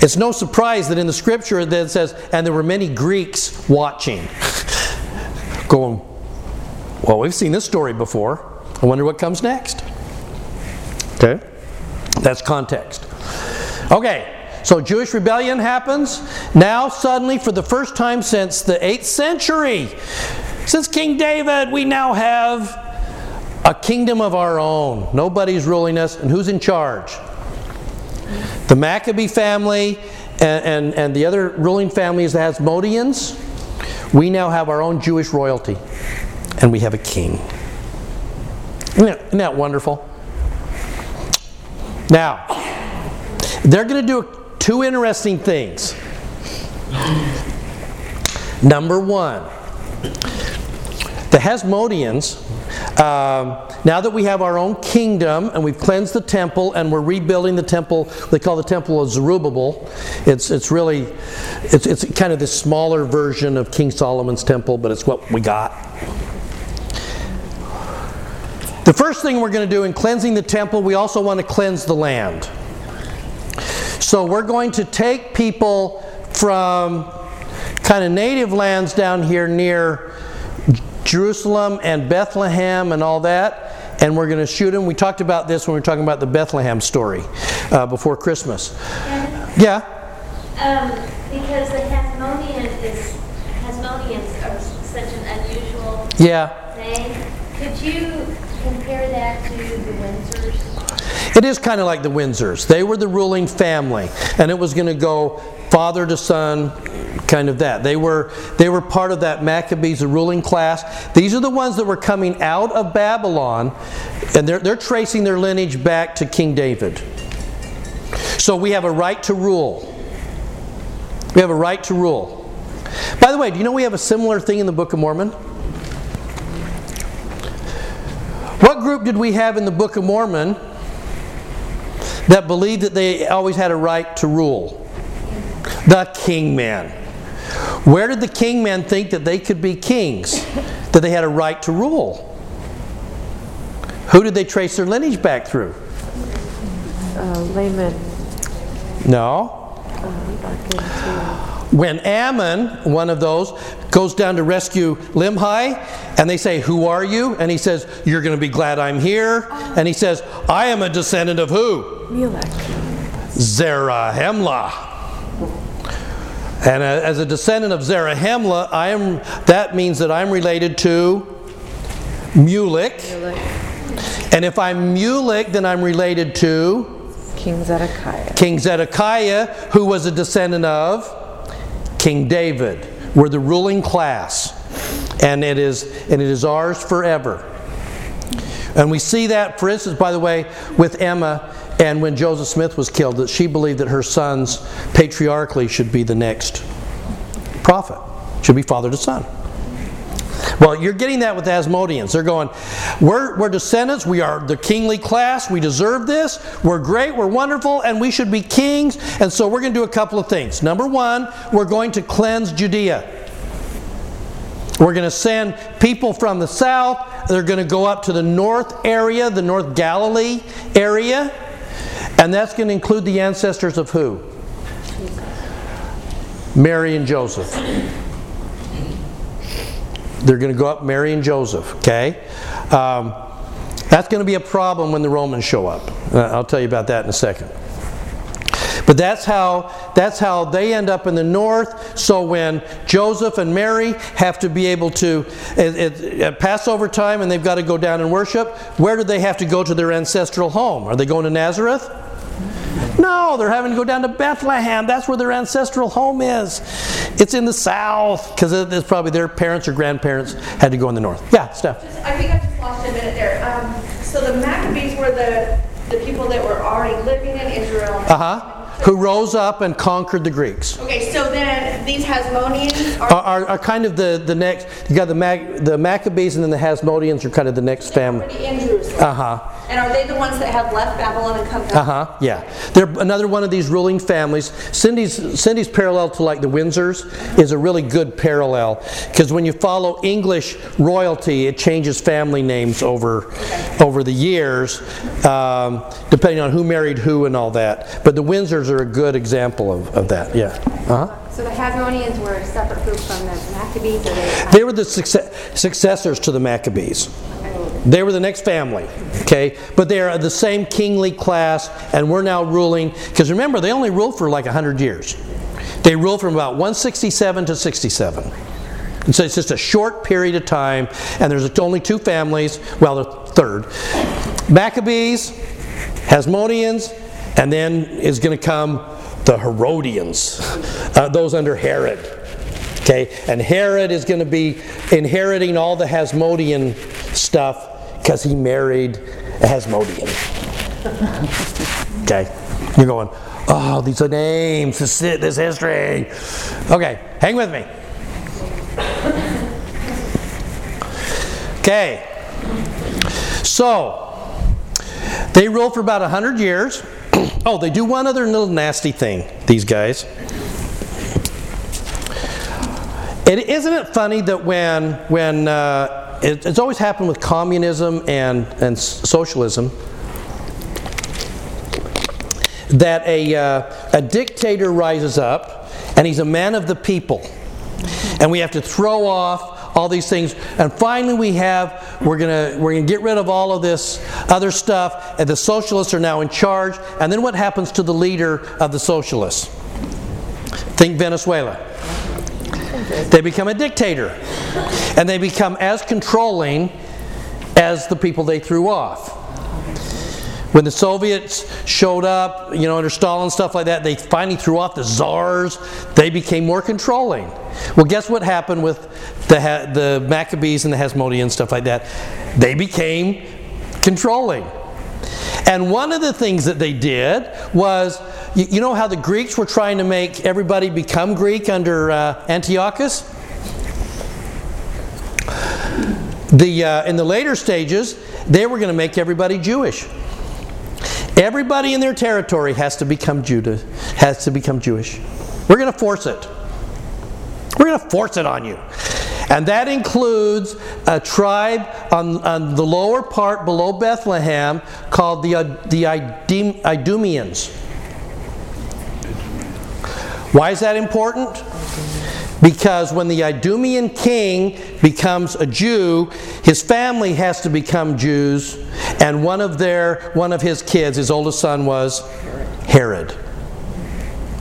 It's no surprise that in the scripture that it says, and there were many Greeks watching. [laughs] going, well, we've seen this story before. I wonder what comes next. Okay? That's context. Okay, so Jewish rebellion happens. Now, suddenly, for the first time since the 8th century, since King David, we now have a kingdom of our own. Nobody's ruling us. And who's in charge? The Maccabee family and, and, and the other ruling families, the Hasmoneans. We now have our own Jewish royalty. And we have a king. Isn't that, isn't that wonderful? Now, they're going to do two interesting things. Number one, the Hasmoneans, um, now that we have our own kingdom and we've cleansed the temple and we're rebuilding the temple, they call the temple of Zerubbabel. It's, it's really, it's, it's kind of this smaller version of King Solomon's temple, but it's what we got. The first thing we're going to do in cleansing the temple, we also want to cleanse the land. So we're going to take people from kind of native lands down here near Jerusalem and Bethlehem and all that, and we're going to shoot them. We talked about this when we were talking about the Bethlehem story uh, before Christmas. Yeah? Um, Because the Hasmonean is, Hasmoneans are such an unusual Yeah. thing. Could you compare that to the Windsors? It is kind of like the Windsors. They were the ruling family, and it was going to go father to son, kind of that. They were they were part of that Maccabees, the ruling class. These are the ones that were coming out of Babylon, and they're they're tracing their lineage back to King David. So we have a right to rule. We have a right to rule. By the way, do you know we have a similar thing in the Book of Mormon? What group did we have in the Book of Mormon that believed that they always had a right to rule? The kingmen. Where did the kingmen think that they could be kings? That they had a right to rule? Who did they trace their lineage back through? Uh, Laman, No. uh, When Ammon, one of those, goes down to rescue Limhi, and they say, Who are you? And he says, You're going to be glad I'm here. And he says, I am a descendant of who? Mulek. Zarahemla. And uh, as a descendant of Zarahemla, I am. That means that I'm related to Mulek. And if I'm Mulek, then I'm related to King Zedekiah. King Zedekiah, who was a descendant of King David. We're the ruling class, and it is and it is ours forever. And we see that, for instance, by the way, with Emma and when Joseph Smith was killed, that she believed that her sons patriarchally should be the next prophet, should be father to son. Well, you're getting that with the Hasmoneans. They're going, we're, we're descendants, we are the kingly class, we deserve this, we're great, we're wonderful, and we should be kings. And so we're going to do a couple of things. Number one, we're going to cleanse Judea. We're going to send people from the south. They're going to go up to the north area, the North Galilee area. And that's going to include the ancestors of who? Mary and Joseph. They're going to go up Mary and Joseph, okay? Um, that's going to be a problem when the Romans show up. Uh, I'll tell you about that in a second. But that's how that's how they end up in the north. So when Joseph and Mary have to be able to at, at- at Passover time and they've got to go down and worship, where do they have to go to their ancestral home? Are they going to Nazareth? No, they're having to go down to Bethlehem. That's where their ancestral home is. It's in the south because it's probably their parents or grandparents had to go in the north. Yeah, Steph. I think I just lost a minute there. Um, so the Maccabees were the, the people that were already living in Israel. Uh huh. Who rose up and conquered the Greeks. Okay, so then these Hasmoneans Are, are are, kind of the, the next, you got the, Mac, the Maccabees and then the Hasmoneans are kind of the next family. Uh huh. And are they the ones that have left Babylon and come back? Uh huh. Yeah, they're another one of these ruling families. Cindy's Cindy's parallel to like the Windsors is a really good parallel because when you follow English royalty, it changes family names over over the years, um, depending on who married who and all that. But the Windsors are a good example of, of that. Yeah. Uh huh. So the Hasmoneans were a separate group from the Maccabees, or they? They were the succe- successors to the Maccabees. They were the next family, okay? But they are the same kingly class, and we're now ruling. Because remember, they only ruled for like 100 years. They ruled from about 167 to 67. And so it's just a short period of time, and there's only two families, well, the third Maccabees, Hasmoneans, and then is going to come the Herodians, uh, those under Herod. Okay, and Herod is going to be inheriting all the Hasmonean stuff because he married a Hasmonean. Okay, you're going, oh, these are names, this, this history. Okay, hang with me. Okay, so they rule for about 100 years. Oh, they do one other little nasty thing, these guys. It, isn't it funny that when, when uh, it, it's always happened with communism and, and socialism, that a, uh, a dictator rises up and he's a man of the people. And we have to throw off all these things. And finally, we have, we're going we're gonna get rid of all of this other stuff. And the socialists are now in charge. And then what happens to the leader of the socialists? Think Venezuela. They become a dictator. And they become as controlling as the people they threw off. When the Soviets showed up, you know, under Stalin and stuff like that, they finally threw off the czars. They became more controlling. Well, guess what happened with the, the Maccabees and the Hasmoneans stuff like that? They became controlling. And one of the things that they did was, you, you know how the Greeks were trying to make everybody become Greek under uh, Antiochus? The, uh, in the later stages, they were going to make everybody Jewish. Everybody in their territory has to become Judah, has to become Jewish. We're going to force it. We're going to force it on you. And that includes a tribe on, on the lower part below Bethlehem called the, the Idum, Idumeans. Why is that important? Because when the Idumean king becomes a Jew, his family has to become Jews, and one of their one of his kids, his oldest son was Herod.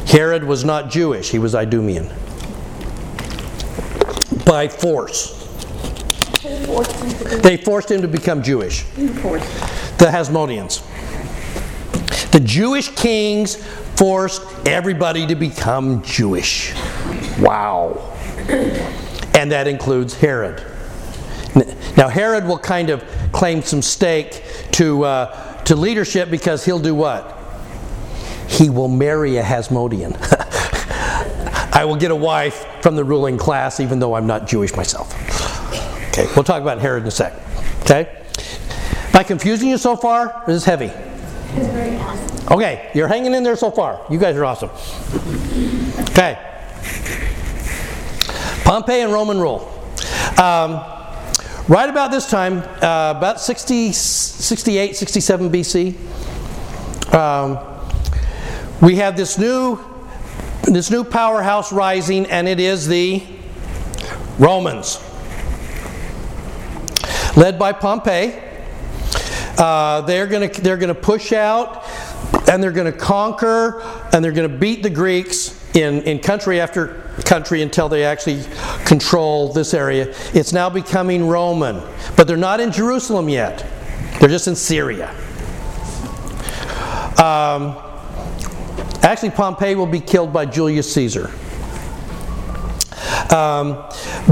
Herod was not Jewish, he was Idumean. By force. They forced him to become Jewish. The Hasmoneans. The Jewish kings forced everybody to become Jewish. Wow. And that includes Herod. Now, Herod will kind of claim some stake to, uh, to leadership because he'll do what? He will marry a Hasmonean. [laughs] I will get a wife from the ruling class even though I'm not Jewish myself. Okay, we'll talk about Herod in a sec. Okay? Am I confusing you so far? Or is this heavy? It's very awesome. Okay, you're hanging in there so far. You guys are awesome. Okay. Pompey and Roman rule. Um, right about this time, uh, about 60, 68, 67 BC, um, we have this new, this new powerhouse rising, and it is the Romans, led by Pompey. Uh, they're going to they're going to push out, and they're going to conquer, and they're going to beat the Greeks in, in country after country until they actually control this area. It's now becoming Roman, but they're not in Jerusalem yet. They're just in Syria. Um, actually, Pompey will be killed by Julius Caesar. Um,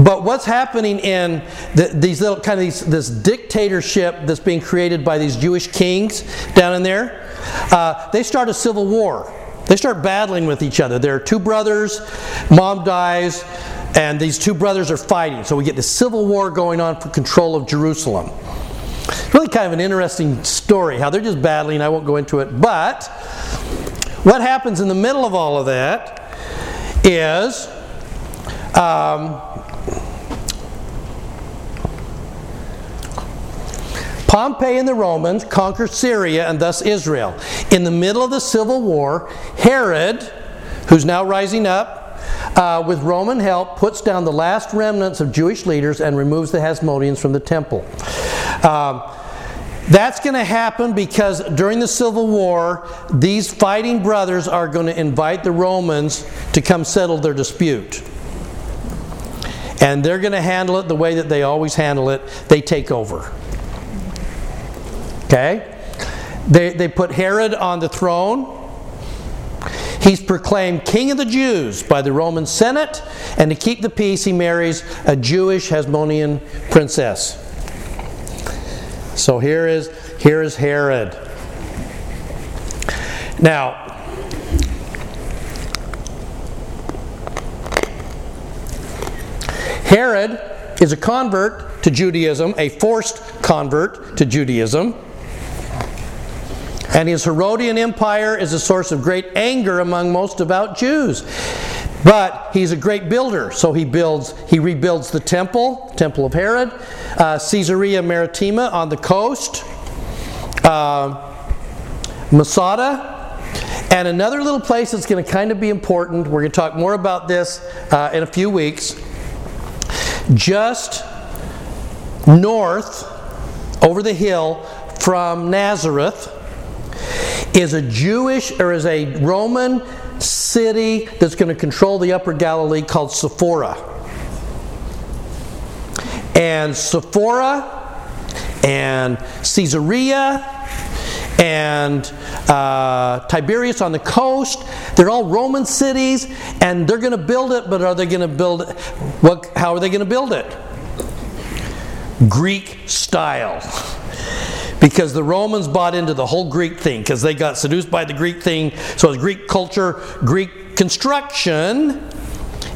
but what's happening in the, these little kind of these, this dictatorship that's being created by these Jewish kings down in there? Uh, they start a civil war. They start battling with each other. There are two brothers, mom dies, and these two brothers are fighting. So we get this civil war going on for control of Jerusalem. It's Really kind of an interesting story how they're just battling. I won't go into it. But what happens in the middle of all of that is um, Pompey and the Romans conquer Syria and thus Israel. In the middle of the civil war, Herod, who's now rising up, uh, with Roman help, puts down the last remnants of Jewish leaders and removes the Hasmoneans from the temple. Um, that's going to happen because during the Civil War, these fighting brothers are going to invite the Romans to come settle their dispute. And they're going to handle it the way that they always handle it they take over. Okay? They, they put Herod on the throne. He's proclaimed king of the Jews by the Roman Senate, and to keep the peace, he marries a Jewish Hasmonean princess. So here is, here is Herod. Now, Herod is a convert to Judaism, a forced convert to Judaism. And his Herodian empire is a source of great anger among most devout Jews. But he's a great builder, so he builds, he rebuilds the temple, Temple of Herod, uh, Caesarea Maritima on the coast, uh, Masada, and another little place that's going to kind of be important. We're going to talk more about this uh, in a few weeks. Just north, over the hill from Nazareth, is a Jewish or is a Roman city that's going to control the upper Galilee called Sephora. And Sephora and Caesarea and uh, Tiberias on the coast. They're all Roman cities, and they're going to build it. But are they going to build it? What? How are they going to build it? Greek style. Because the Romans bought into the whole Greek thing, because they got seduced by the Greek thing. So it's Greek culture, Greek construction.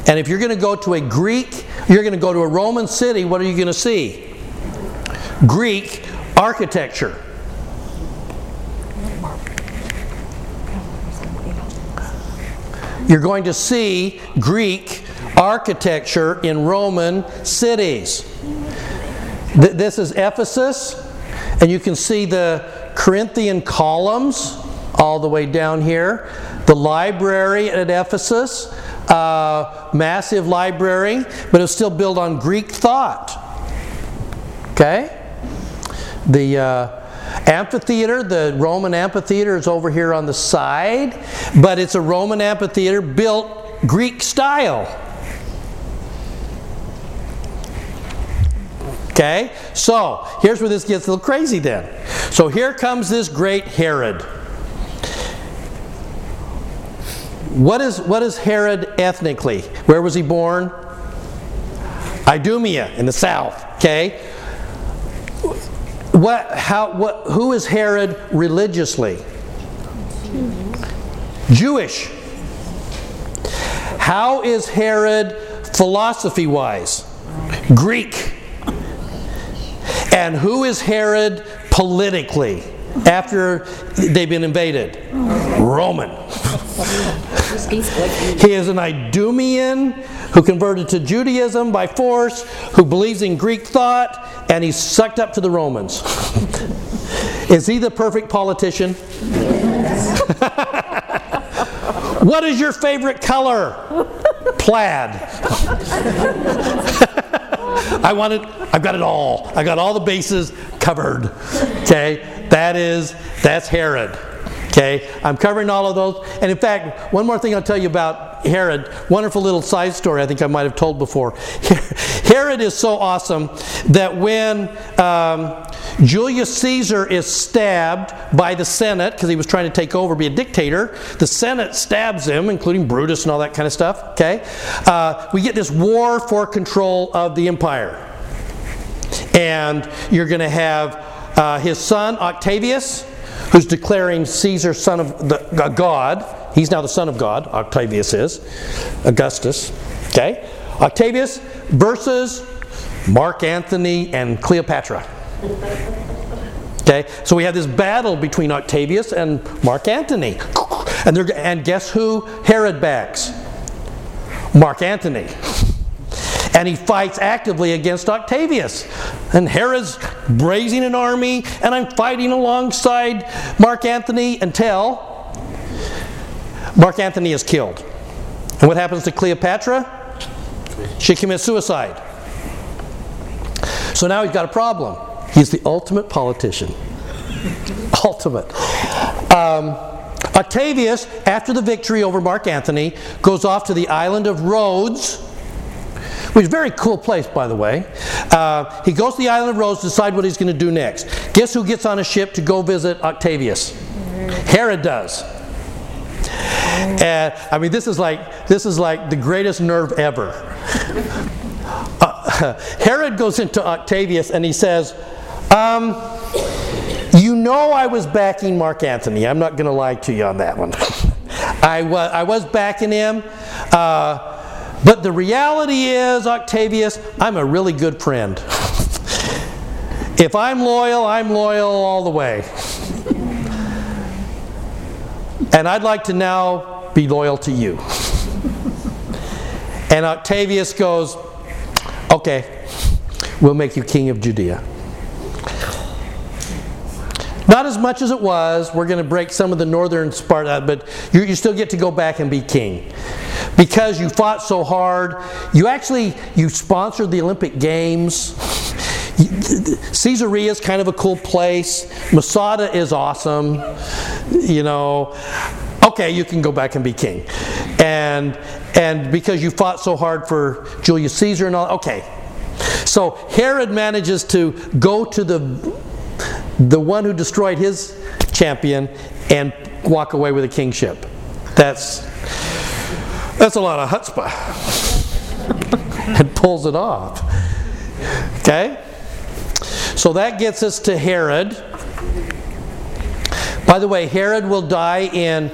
And if you're going to go to a Greek, you're going to go to a Roman city, what are you going to see? Greek architecture. You're going to see Greek architecture in Roman cities. This is Ephesus, and you can see the Corinthian columns all the way down here. The library at Ephesus, uh, massive library, but it's still built on Greek thought. Okay? The uh, amphitheater, the Roman amphitheater, is over here on the side, but it's a Roman amphitheater built Greek style. Okay? So, here's where this gets a little crazy then. So, here comes this great Herod. What is, what is Herod ethnically? Where was he born? Idumea in the south. Okay? What, how, what, who is Herod religiously? Jewish. How is Herod philosophy wise? Greek. And who is Herod politically after they've been invaded? Roman. He is an Idumean who converted to Judaism by force, who believes in Greek thought, and he's sucked up to the Romans. [laughs] is he the perfect politician? [laughs] what is your favorite color? Plaid. [laughs] I want it, I've got it all. I got all the bases covered. Okay? That is, that's Herod. Okay? I'm covering all of those. And in fact, one more thing I'll tell you about Herod. Wonderful little side story I think I might have told before. [laughs] Herod is so awesome that when um, Julius Caesar is stabbed by the Senate because he was trying to take over, be a dictator, the Senate stabs him, including Brutus and all that kind of stuff. Okay? Uh, we get this war for control of the empire. And you're going to have uh, his son, Octavius, who's declaring Caesar son of the, uh, God. He's now the son of God, Octavius is. Augustus. Okay? Octavius versus Mark Antony and Cleopatra. Okay? So we have this battle between Octavius and Mark Antony. And, and guess who Herod backs? Mark Antony. And he fights actively against Octavius. And Herod's raising an army, and I'm fighting alongside Mark Antony until Mark Antony is killed. And what happens to Cleopatra? She commits suicide. So now he's got a problem. He's the ultimate politician. [laughs] ultimate. Um, Octavius, after the victory over Mark Antony, goes off to the island of Rhodes, which is a very cool place, by the way. Uh, he goes to the island of Rhodes to decide what he's going to do next. Guess who gets on a ship to go visit Octavius? Herod does. And I mean, this is like this is like the greatest nerve ever. [laughs] Uh, [laughs] Herod goes into Octavius and he says, um, "You know, I was backing Mark Antony. I'm not going to lie to you on that one. [laughs] I was I was backing him." Uh, but the reality is, Octavius, I'm a really good friend. if I'm loyal, I'm loyal all the way. And I'd like to now be loyal to you. And Octavius goes, Okay, we'll make you king of Judea. Not as much as it was. We're going to break some of the northern part out, but you, you still get to go back and be king. Because you fought so hard, you actually you sponsored the Olympic Games. Caesarea is kind of a cool place. Masada is awesome. You know. Okay, you can go back and be king. And, and because you fought so hard for Julius Caesar and all, okay. So Herod manages to go to the, the one who destroyed his champion and walk away with a kingship. That's, that's a lot of chutzpah. [laughs] and pulls it off. Okay? So that gets us to Herod. By the way, Herod will die in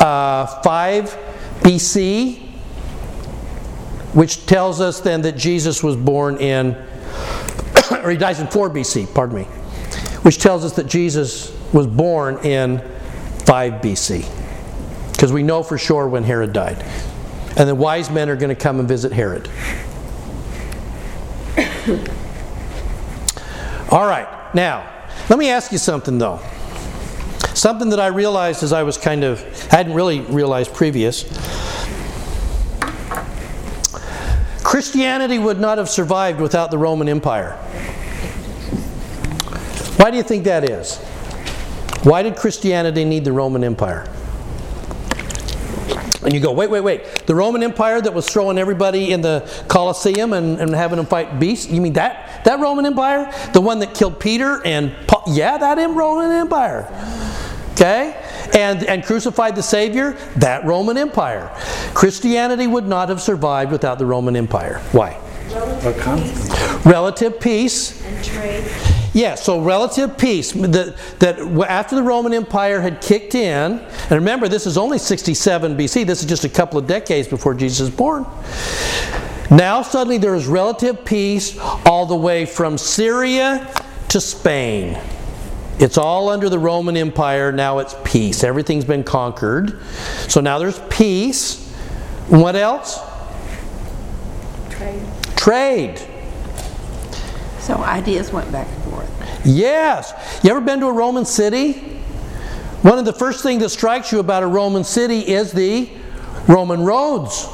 uh, 5 BC, which tells us then that Jesus was born in, [coughs] or he dies in 4 BC, pardon me, which tells us that Jesus was born in 5 BC. Because we know for sure when Herod died. And the wise men are going to come and visit Herod. All right, now, let me ask you something though. Something that I realized as I was kind of, I hadn't really realized previous. Christianity would not have survived without the Roman Empire. Why do you think that is? Why did Christianity need the Roman Empire? And you go, wait, wait, wait. The Roman Empire that was throwing everybody in the Colosseum and, and having them fight beasts? You mean that? That Roman Empire? The one that killed Peter and Paul? Yeah, that Roman Empire. Okay? And, and crucified the Savior? That Roman Empire. Christianity would not have survived without the Roman Empire. Why? Relative peace. And trade. Yeah, so relative peace. That, that after the Roman Empire had kicked in, and remember, this is only 67 BC, this is just a couple of decades before Jesus is born. Now, suddenly, there is relative peace all the way from Syria to Spain. It's all under the Roman Empire. Now it's peace. Everything's been conquered. So now there's peace. What else? Trade. Trade. So ideas went back. Yes. You ever been to a Roman city? One of the first things that strikes you about a Roman city is the Roman roads.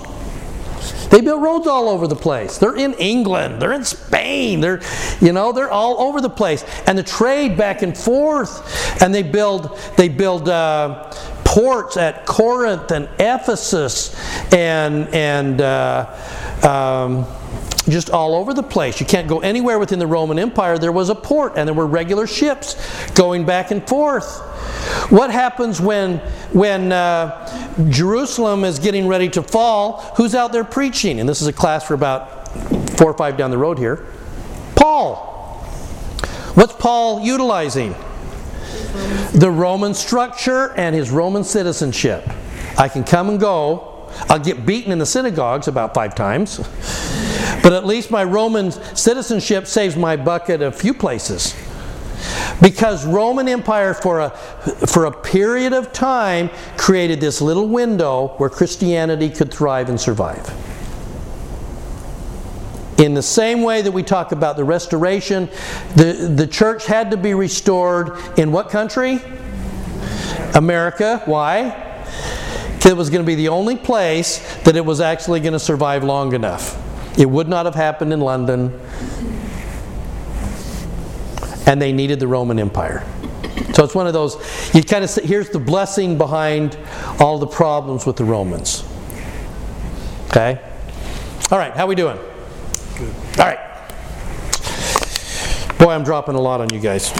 They built roads all over the place. They're in England, they're in Spain, they're you know, they're all over the place. And the trade back and forth. And they build they build uh, ports at Corinth and Ephesus and and uh, um, just all over the place. You can't go anywhere within the Roman Empire. There was a port and there were regular ships going back and forth. What happens when, when uh, Jerusalem is getting ready to fall? Who's out there preaching? And this is a class for about four or five down the road here. Paul. What's Paul utilizing? The Roman structure and his Roman citizenship. I can come and go. I'll get beaten in the synagogues about five times. But at least my Roman citizenship saves my bucket a few places. Because Roman Empire for a, for a period of time created this little window where Christianity could thrive and survive. In the same way that we talk about the restoration, the, the church had to be restored in what country? America. Why? It was going to be the only place that it was actually going to survive long enough. It would not have happened in London. And they needed the Roman Empire. So it's one of those, you kind of say, here's the blessing behind all the problems with the Romans. Okay? All right, how we doing? Good. All right. Boy, I'm dropping a lot on you guys.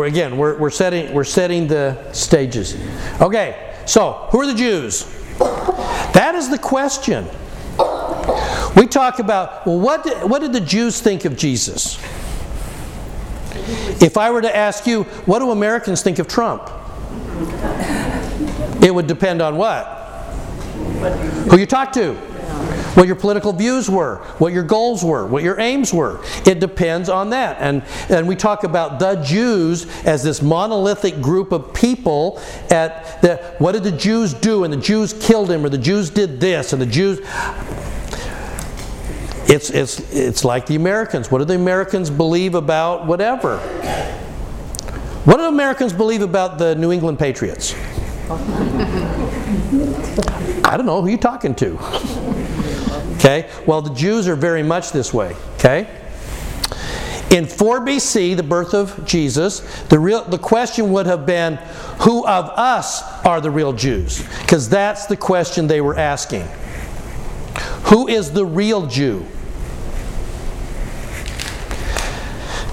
We're again, we're, we're setting we're setting the stages. Okay, so who are the Jews? That is the question. We talk about, well, what did, what did the Jews think of Jesus? If I were to ask you, what do Americans think of Trump? It would depend on what? Who you talk to, what your political views were, what your goals were, what your aims were. It depends on that. And, and we talk about the Jews as this monolithic group of people at the, what did the Jews do? And the Jews killed him, or the Jews did this, and the Jews. It's, it's, it's like the Americans. What do the Americans believe about whatever? What do Americans believe about the New England Patriots? [laughs] I don't know. Who you're you talking to? Okay? Well, the Jews are very much this way. Okay? In 4 BC, the birth of Jesus, the, real, the question would have been, who of us are the real Jews? Because that's the question they were asking. Who is the real Jew?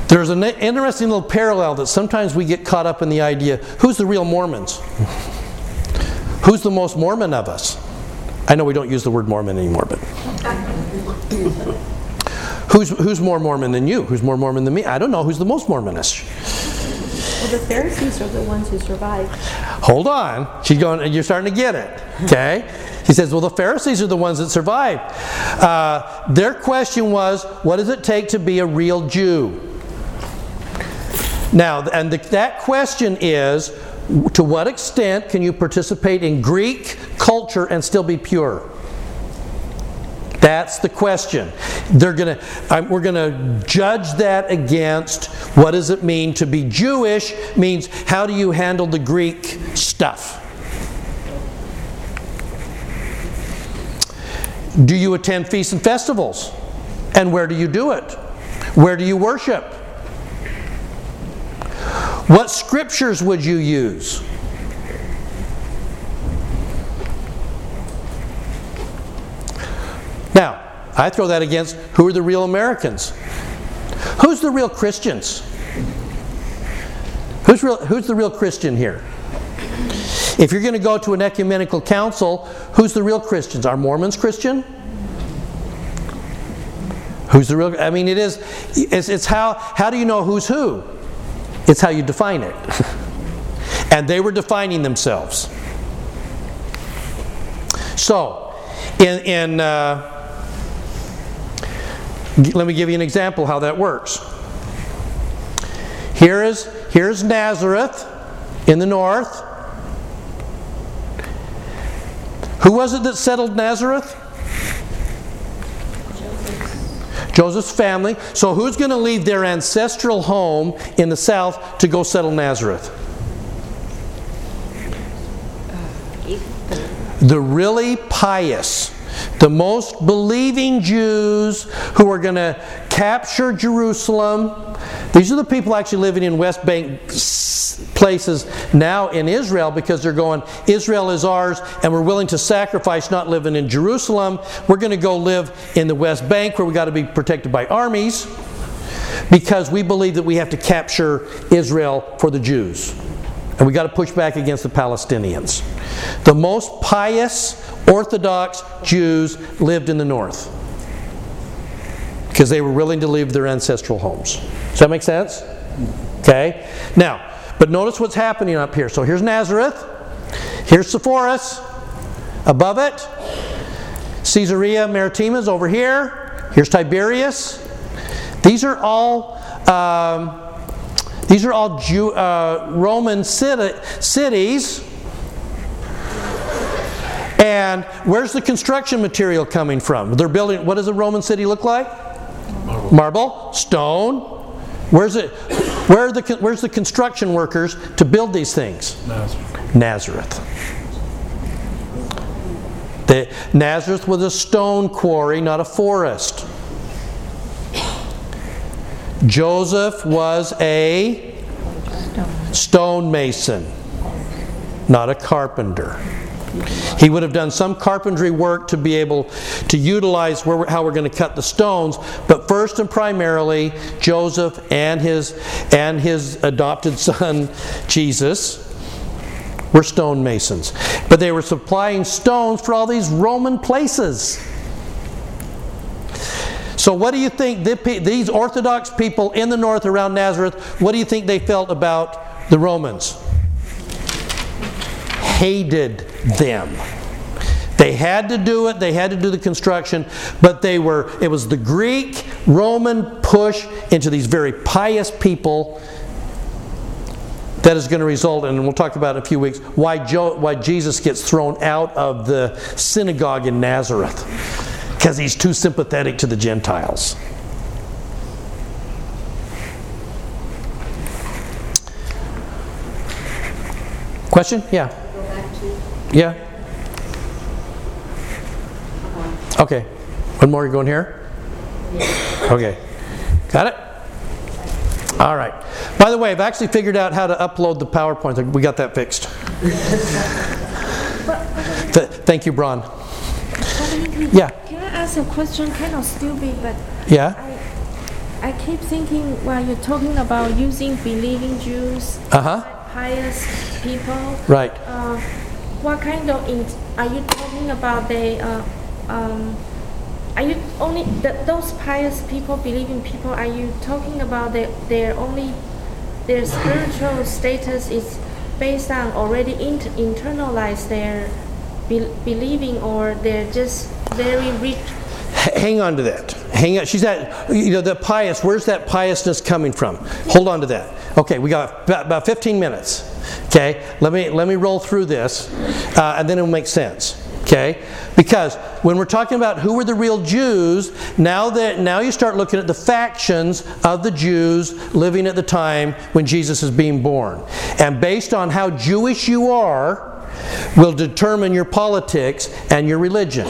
There's an interesting little parallel that sometimes we get caught up in the idea who's the real Mormons? [laughs] Who's the most Mormon of us? I know we don't use the word Mormon anymore, but. who's, who's more Mormon than you? Who's more Mormon than me? I don't know who's the most Mormonish. Well, the Pharisees are the ones who survived. Hold on. She's going, you're starting to get it. Okay? He says, well, the Pharisees are the ones that survived. Uh, their question was, what does it take to be a real Jew? Now, and the, that question is, to what extent can you participate in Greek culture and still be pure? That's the question. They're gonna, I'm, we're going to judge that against what does it mean to be Jewish? Means how do you handle the Greek stuff? Do you attend feasts and festivals? And where do you do it? Where do you worship? What scriptures would you use? Now, I throw that against who are the real Americans? Who's the real Christians? Who's, real, who's the real Christian here? If you're going to go to an ecumenical council, who's the real Christians? Are Mormons Christian? Who's the real? I mean, it is. It's, it's how. How do you know who's who? It's how you define it. [laughs] and they were defining themselves. So, in, in uh, let me give you an example how that works. Here is here's Nazareth in the north. Who was it that settled Nazareth? Joseph's family. So who's going to leave their ancestral home in the south to go settle Nazareth? The really pious, the most believing Jews who are going to capture Jerusalem. These are the people actually living in West Bank places now in Israel because they're going, Israel is ours and we're willing to sacrifice not living in Jerusalem. We're going to go live in the West Bank where we got to be protected by armies because we believe that we have to capture Israel for the Jews. And we got to push back against the Palestinians. The most pious Orthodox Jews lived in the north because they were willing to leave their ancestral homes. Does that make sense? Okay. Now, but notice what's happening up here. So here's Nazareth. Here's Sepphoris. Above it, Caesarea Maritima is over here. Here's Tiberias. These are all um, these are all Jew, uh, Roman city, cities. And where's the construction material coming from? They're building. What does a Roman city look like? Marble. Marble, stone. Where's it? Where the, where's the construction workers to build these things? Nazareth. Nazareth. The, Nazareth was a stone quarry, not a forest. Joseph was a stonemason, not a carpenter. He would have done some carpentry work to be able to utilize where, how we're going to cut the stones, but first and primarily, Joseph and his, and his adopted [laughs] son, Jesus, were stonemasons. But they were supplying stones for all these Roman places. So, what do you think these Orthodox people in the north around Nazareth, what do you think they felt about the Romans? Hated them. They had to do it, they had to do the construction, but they were, it was the Greek Roman push into these very pious people that is going to result and we'll talk about in a few weeks, why, jo- why Jesus gets thrown out of the synagogue in Nazareth. Because he's too sympathetic to the Gentiles. Question? Yeah. Yeah. Okay. One more, you going here? Okay. Got it? All right. By the way, I've actually figured out how to upload the PowerPoint. We got that fixed. [laughs] Th- Thank you, Bron. Yeah. Can I ask a question? Kind of stupid, but Yeah? I keep thinking while you're talking about using believing Jews, Uh-huh. pious people, Right. uh, what kind of, are you talking about the, uh, um, are you only, those pious people, believing people, are you talking about the, their only, their spiritual status is based on already int- internalized their be- believing or they're just very rich hang on to that. Hang on. She's at, you know, the pious, where's that piousness coming from? Hold on to that. Okay, we got about, about 15 minutes. Okay, let me, let me roll through this, uh, and then it'll make sense. Okay, because when we're talking about who were the real Jews, now that now you start looking at the factions of the Jews living at the time when Jesus is being born, and based on how Jewish you are, will determine your politics and your religion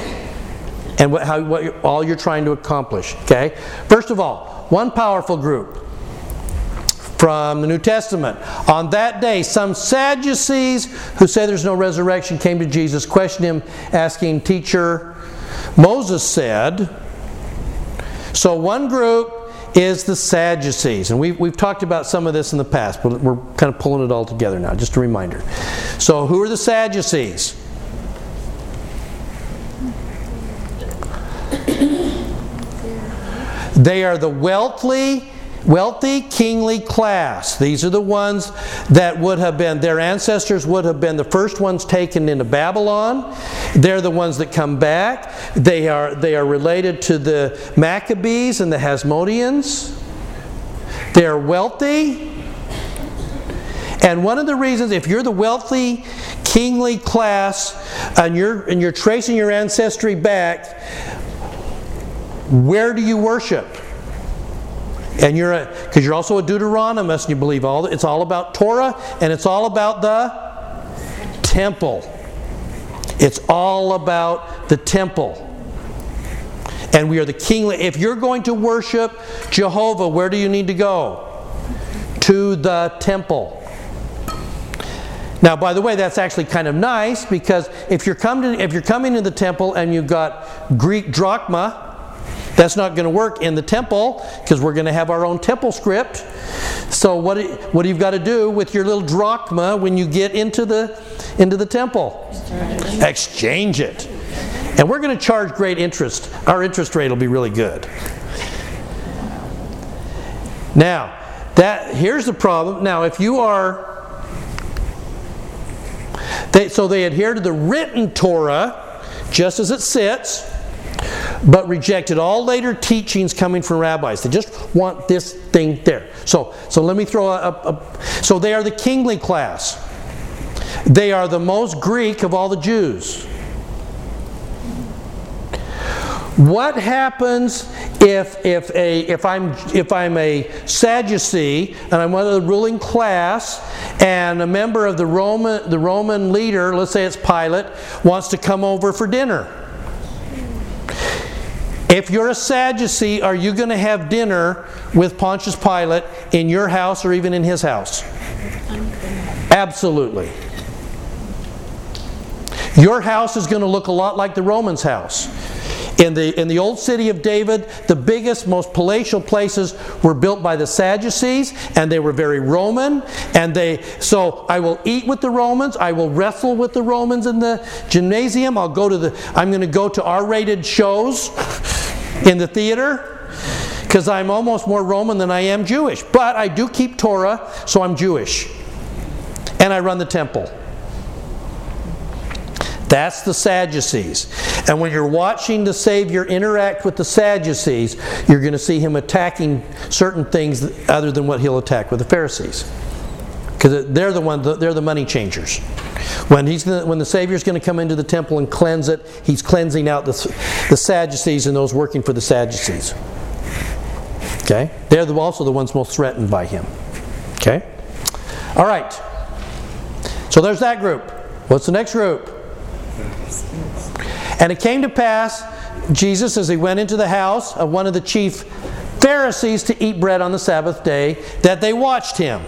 and what, how, what all you're trying to accomplish. Okay? First of all, one powerful group from the New Testament. On that day, some Sadducees who say there's no resurrection came to Jesus, questioned him, asking, Teacher, Moses said. So one group is the Sadducees. And we've, we've talked about some of this in the past, but we're kind of pulling it all together now, just a reminder. So, who are the Sadducees? They are the wealthy, wealthy kingly class. These are the ones that would have been, their ancestors would have been the first ones taken into Babylon. They're the ones that come back. They are, they are related to the Maccabees and the Hasmoneans. They are wealthy. And one of the reasons, if you're the wealthy, kingly class, and you're, and you're tracing your ancestry back, where do you worship? And you're a because you're also a Deuteronomist and you believe all it's all about Torah and it's all about the temple. It's all about the temple. And we are the kingly. If you're going to worship Jehovah, where do you need to go? To the temple. Now, by the way, that's actually kind of nice because if you're coming to, if you're coming to the temple and you've got Greek drachma, that's not going to work in the temple because we're going to have our own temple script. So what what do you've got to do with your little drachma when you get into the into the temple? Exchange it. And we're going to charge great interest. Our interest rate will be really good. Now, that here's the problem. Now, if you are they, so they adhere to the written Torah just as it sits, but rejected all later teachings coming from rabbis. They just want this thing there. So, so let me throw a, a so they are the kingly class. They are the most Greek of all the Jews. What happens if, if, a, if, I'm, if I'm a Sadducee and I'm one of the ruling class and a member of the Roman, the Roman leader, let's say it's Pilate, wants to come over for dinner? If you're a Sadducee, are you going to have dinner with Pontius Pilate in your house or even in his house? Absolutely. Your house is going to look a lot like the Romans' house. In the, in the old city of David, the biggest, most palatial places were built by the Sadducees, and they were very Roman. And they, so I will eat with the Romans. I will wrestle with the Romans in the gymnasium. I'll go to the, I'm going to go to R-rated shows in the theater because I'm almost more Roman than I am Jewish. But I do keep Torah, so I'm Jewish. And I run the temple. That's the Sadducees. And when you're watching the Savior interact with the Sadducees, you're going to see him attacking certain things other than what he'll attack with the Pharisees. Because they're the ones, they're the money changers. When, he's gonna, when the Savior's going to come into the temple and cleanse it, he's cleansing out the, the Sadducees and those working for the Sadducees. Okay? They're the, also the ones most threatened by him. Okay? All right. So there's that group. What's the next group? And it came to pass, Jesus, as he went into the house of one of the chief Pharisees to eat bread on the Sabbath day, that they watched him.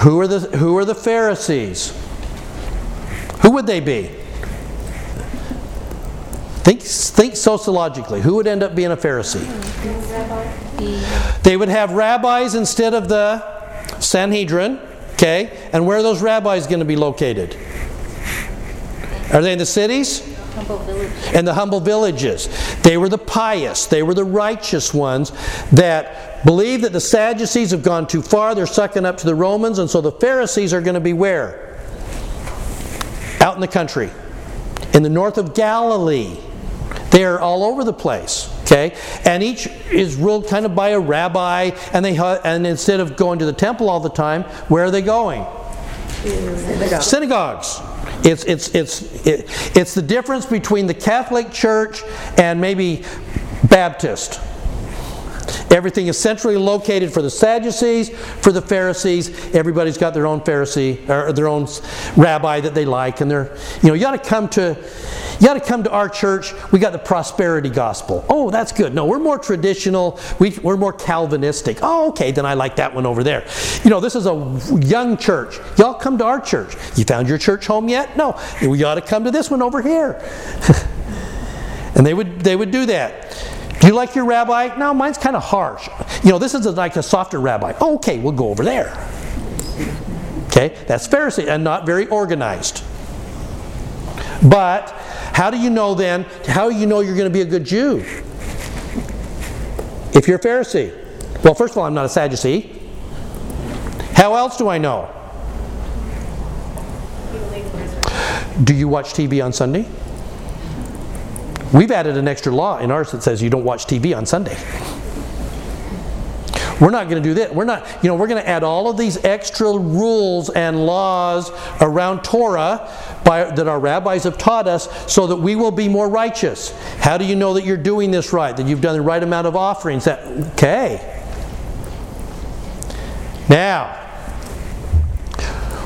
Who are the, who are the Pharisees? Who would they be? Think, think sociologically. Who would end up being a Pharisee? They would have rabbis instead of the Sanhedrin. Okay? And where are those rabbis going to be located? Are they in the cities? Humble and the humble villages. They were the pious, they were the righteous ones that believe that the Sadducees have gone too far, they're sucking up to the Romans, and so the Pharisees are going to be where? Out in the country, in the north of Galilee. They are all over the place. Okay, and each is ruled kind of by a rabbi, and they and instead of going to the temple all the time, where are they going? Synagogues. It's, it's, it's, it, it's the difference between the Catholic Church and maybe Baptist. Everything is centrally located for the Sadducees, for the Pharisees. Everybody's got their own Pharisee or their own rabbi that they like, and they're you know you got to come to you got to come to our church. We got the prosperity gospel. Oh, that's good. No, we're more traditional. We, we're more Calvinistic. Oh, okay, then I like that one over there. You know, this is a young church. Y'all come to our church. You found your church home yet? No, we got to come to this one over here. [laughs] and they would they would do that. Do you like your rabbi? No, mine's kind of harsh. You know, this is like a softer rabbi. Oh, okay, we'll go over there. Okay, that's Pharisee and not very organized. But how do you know then? How do you know you're going to be a good Jew? If you're a Pharisee. Well, first of all, I'm not a Sadducee. How else do I know? Do you watch TV on Sunday? We've added an extra law in ours that says you don't watch TV on Sunday. We're not going to do that. We're not, you know, we're going to add all of these extra rules and laws around Torah by, that our rabbis have taught us so that we will be more righteous. How do you know that you're doing this right? That you've done the right amount of offerings? That okay. Now,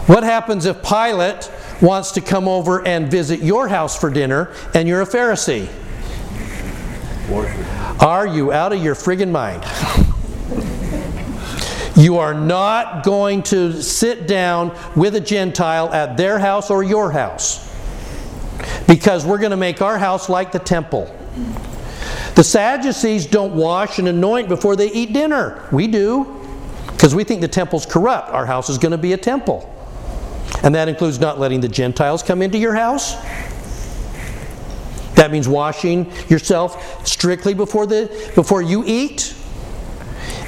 what happens if Pilate wants to come over and visit your house for dinner and you're a Pharisee? Are you out of your friggin' mind? You are not going to sit down with a Gentile at their house or your house. Because we're going to make our house like the temple. The Sadducees don't wash and anoint before they eat dinner. We do. Because we think the temple's corrupt. Our house is going to be a temple. And that includes not letting the Gentiles come into your house. That means washing yourself strictly before, the, before you eat.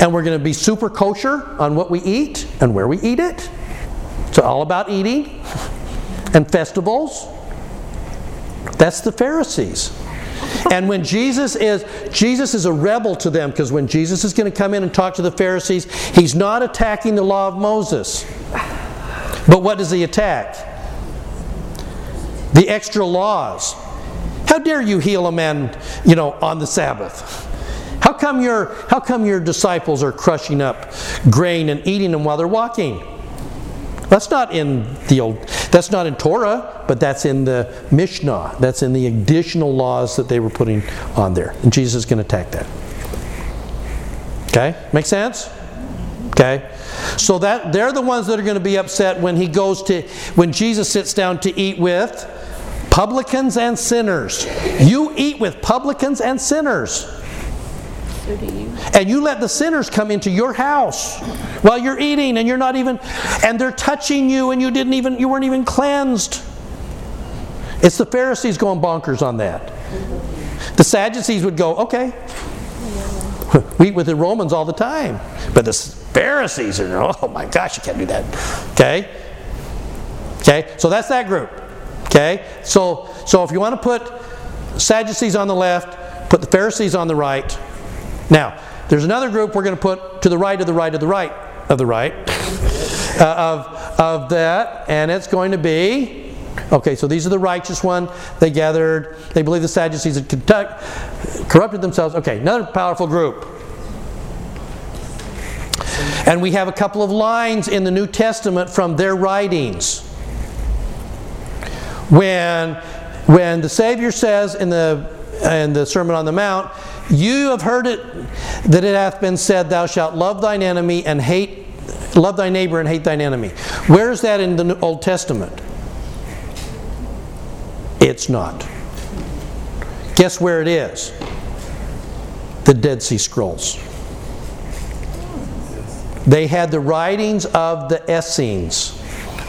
And we're going to be super kosher on what we eat and where we eat it. It's all about eating [laughs] and festivals. That's the Pharisees. And when Jesus is Jesus is a rebel to them because when Jesus is going to come in and talk to the Pharisees, he's not attacking the law of Moses. But what does he attack? The extra laws. How dare you heal a man, you know, on the Sabbath? How come your how come your disciples are crushing up grain and eating them while they're walking? That's not in the old that's not in Torah, but that's in the Mishnah. That's in the additional laws that they were putting on there. And Jesus is going to attack that. Okay? Make sense? Okay? So that they're the ones that are going to be upset when he goes to when Jesus sits down to eat with publicans and sinners. You eat with publicans and sinners. You. And you let the sinners come into your house while you're eating and you're not even and they're touching you and you didn't even you weren't even cleansed. It's the Pharisees going bonkers on that. The Sadducees would go, okay. We eat with the Romans all the time. But the Pharisees are, oh my gosh, you can't do that. Okay? Okay? So that's that group. Okay? So so if you want to put Sadducees on the left, put the Pharisees on the right. Now, there's another group we're going to put to the right of the right of the right of the right uh, of, of that, and it's going to be okay. So these are the righteous one. They gathered. They believe the Sadducees had conduct, corrupted themselves. Okay, another powerful group. And we have a couple of lines in the New Testament from their writings. When, when the Savior says in the in the Sermon on the Mount, you have heard it that it hath been said, Thou shalt love thine enemy and hate, love thy neighbor and hate thine enemy. Where is that in the Old Testament? It's not. Guess where it is? The Dead Sea Scrolls. They had the writings of the Essenes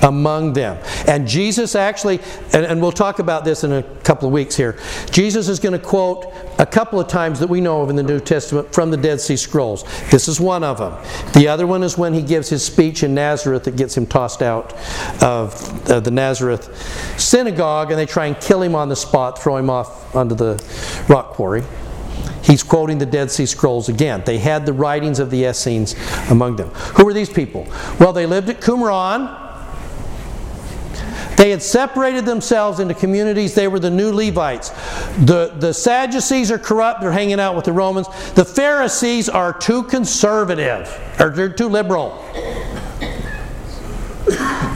among them. And Jesus actually, and, and, we'll talk about this in a couple of weeks here, Jesus is going to quote a couple of times that we know of in the New Testament from the Dead Sea Scrolls. This is one of them. The other one is when he gives his speech in Nazareth that gets him tossed out of uh, the Nazareth synagogue and they try and kill him on the spot, throw him off onto the rock quarry. He's quoting the Dead Sea Scrolls again. They had the writings of the Essenes among them. Who were these people? Well, they lived at Qumran. They had separated themselves into communities. They were the new Levites. The, the Sadducees are corrupt. They're hanging out with the Romans. The Pharisees are too conservative, or they're too liberal.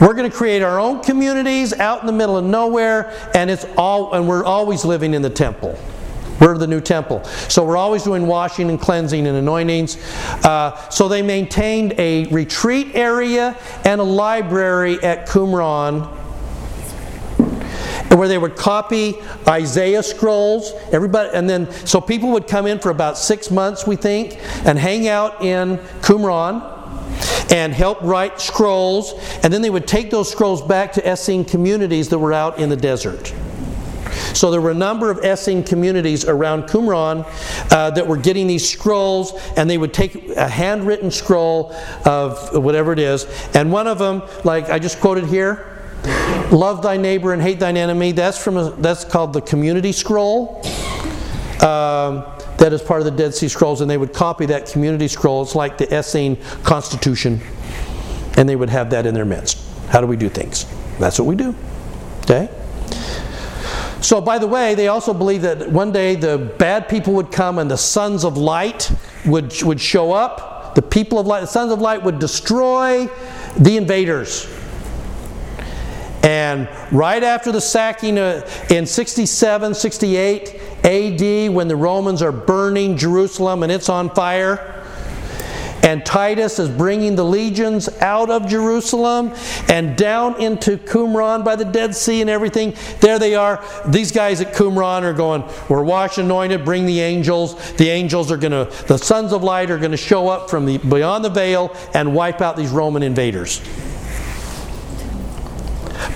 We're going to create our own communities out in the middle of nowhere, and it's all, and we're always living in the temple. We're the new temple. So we're always doing washing and cleansing and anointings. Uh, so they maintained a retreat area and a library at Qumran where they would copy Isaiah scrolls. Everybody, and then so people would come in for about six months, we think, and hang out in Qumran and help write scrolls, and then they would take those scrolls back to Essene communities that were out in the desert. So there were a number of Essene communities around Qumran uh, that were getting these scrolls, and they would take a handwritten scroll of whatever it is, and one of them, like I just quoted here, love thy neighbor and hate thine enemy. That's from a, that's called the community scroll. Um, that is part of the Dead Sea Scrolls, and they would copy that community scroll. It's like the Essene Constitution, and they would have that in their midst. How do we do things? That's what we do. Okay? So, by the way, they also believe that one day the bad people would come and the sons of light would, would show up. The people of light, the sons of light would destroy the invaders. And right after the sacking uh, in 67, 68 AD, when the Romans are burning Jerusalem and it's on fire, and Titus is bringing the legions out of Jerusalem and down into Qumran by the Dead Sea and everything. There they are. These guys at Qumran are going, We're washed, anointed, bring the angels. The angels are going to, the sons of light are going to show up from the, beyond the veil and wipe out these Roman invaders.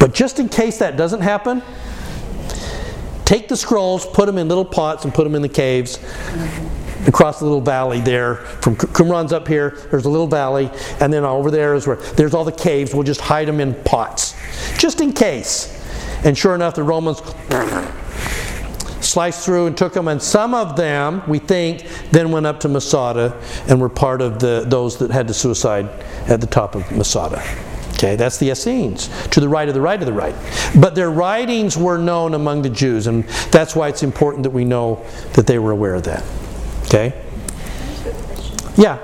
But just in case that doesn't happen, take the scrolls, put them in little pots, and put them in the caves across the little valley there. From Qumran's up here, there's a little valley, and then over there is where there's all the caves. We'll just hide them in pots, just in case. And sure enough, the Romans sliced through and took them, and some of them, we think, then went up to Masada and were part of the, those that had to suicide at the top of Masada. Okay, that's the Essenes, to the right of the right of the right. But their writings were known among the Jews, and that's why it's important that we know that they were aware of that. Okay? Yeah.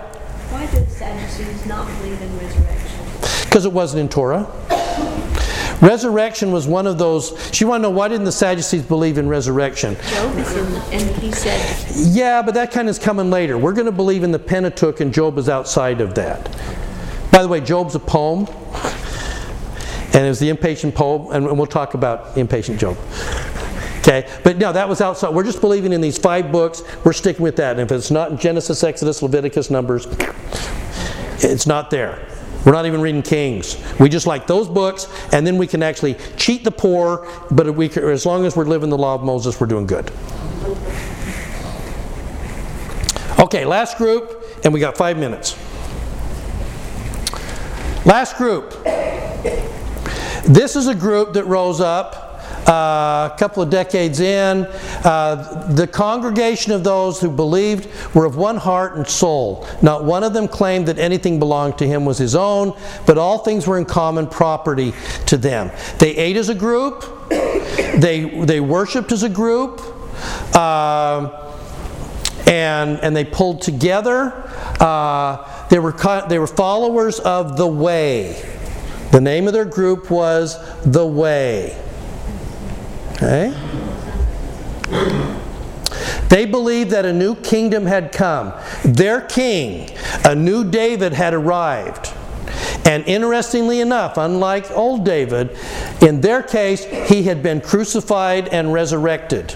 Why did Sadducees not believe in resurrection? Because it wasn't in Torah. Resurrection was one of those. She want to know why didn't the Sadducees believe in resurrection? Job is in, and he said. Yeah, but that kind of is coming later. We're going to believe in the Pentateuch, and Job is outside of that. By the way, Job's a poem, and it was the impatient poem, and we'll talk about impatient Job. Okay, but no, that was outside. We're just believing in these five books. We're sticking with that. And if it's not Genesis, Exodus, Leviticus, Numbers, it's not there. We're not even reading Kings. We just like those books, and then we can actually cheat the poor. But we, as long as we're living the law of Moses, we're doing good. Okay, last group, and we got five minutes. Last group. This is a group that rose up uh, a couple of decades in, uh, the congregation of those who believed were of one heart and soul. Not one of them claimed that anything belonged to him was his own, but all things were in common property to them. They ate as a group, they, they worshiped as a group. Uh, and, and they pulled together. Uh, they, were, they were followers of the Way. The name of their group was The Way. Okay? They believed that a new kingdom had come. Their king, a new David, had arrived. And interestingly enough, unlike old David, in their case, he had been crucified and resurrected.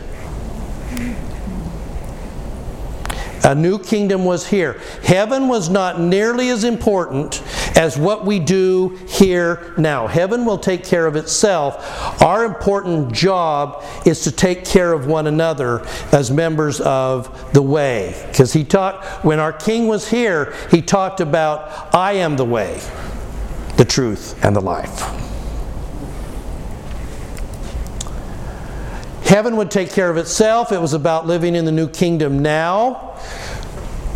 A new kingdom was here. Heaven was not nearly as important as what we do here now. Heaven will take care of itself. Our important job is to take care of one another as members of the way. Because he taught, when our king was here, he talked about, I am the way, the truth, and the life. Heaven would take care of itself. It was about living in the new kingdom now.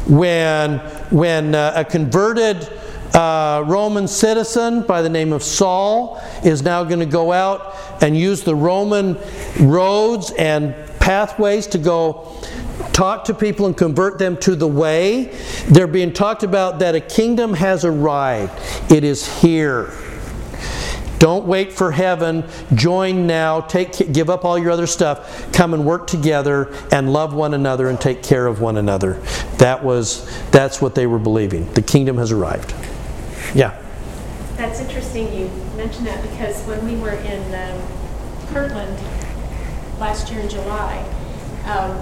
When, when uh, a converted uh, Roman citizen by the name of Saul is now going to go out and use the Roman roads and pathways to go talk to people and convert them to the way. They're being talked about that a kingdom has arrived, it is here. Don't wait for heaven. Join now. Take, give up all your other stuff. Come and work together and love one another and take care of one another. That was that's what they were believing. The kingdom has arrived. Yeah. That's interesting you mentioned that because when we were in um, Kirtland last year in July, um,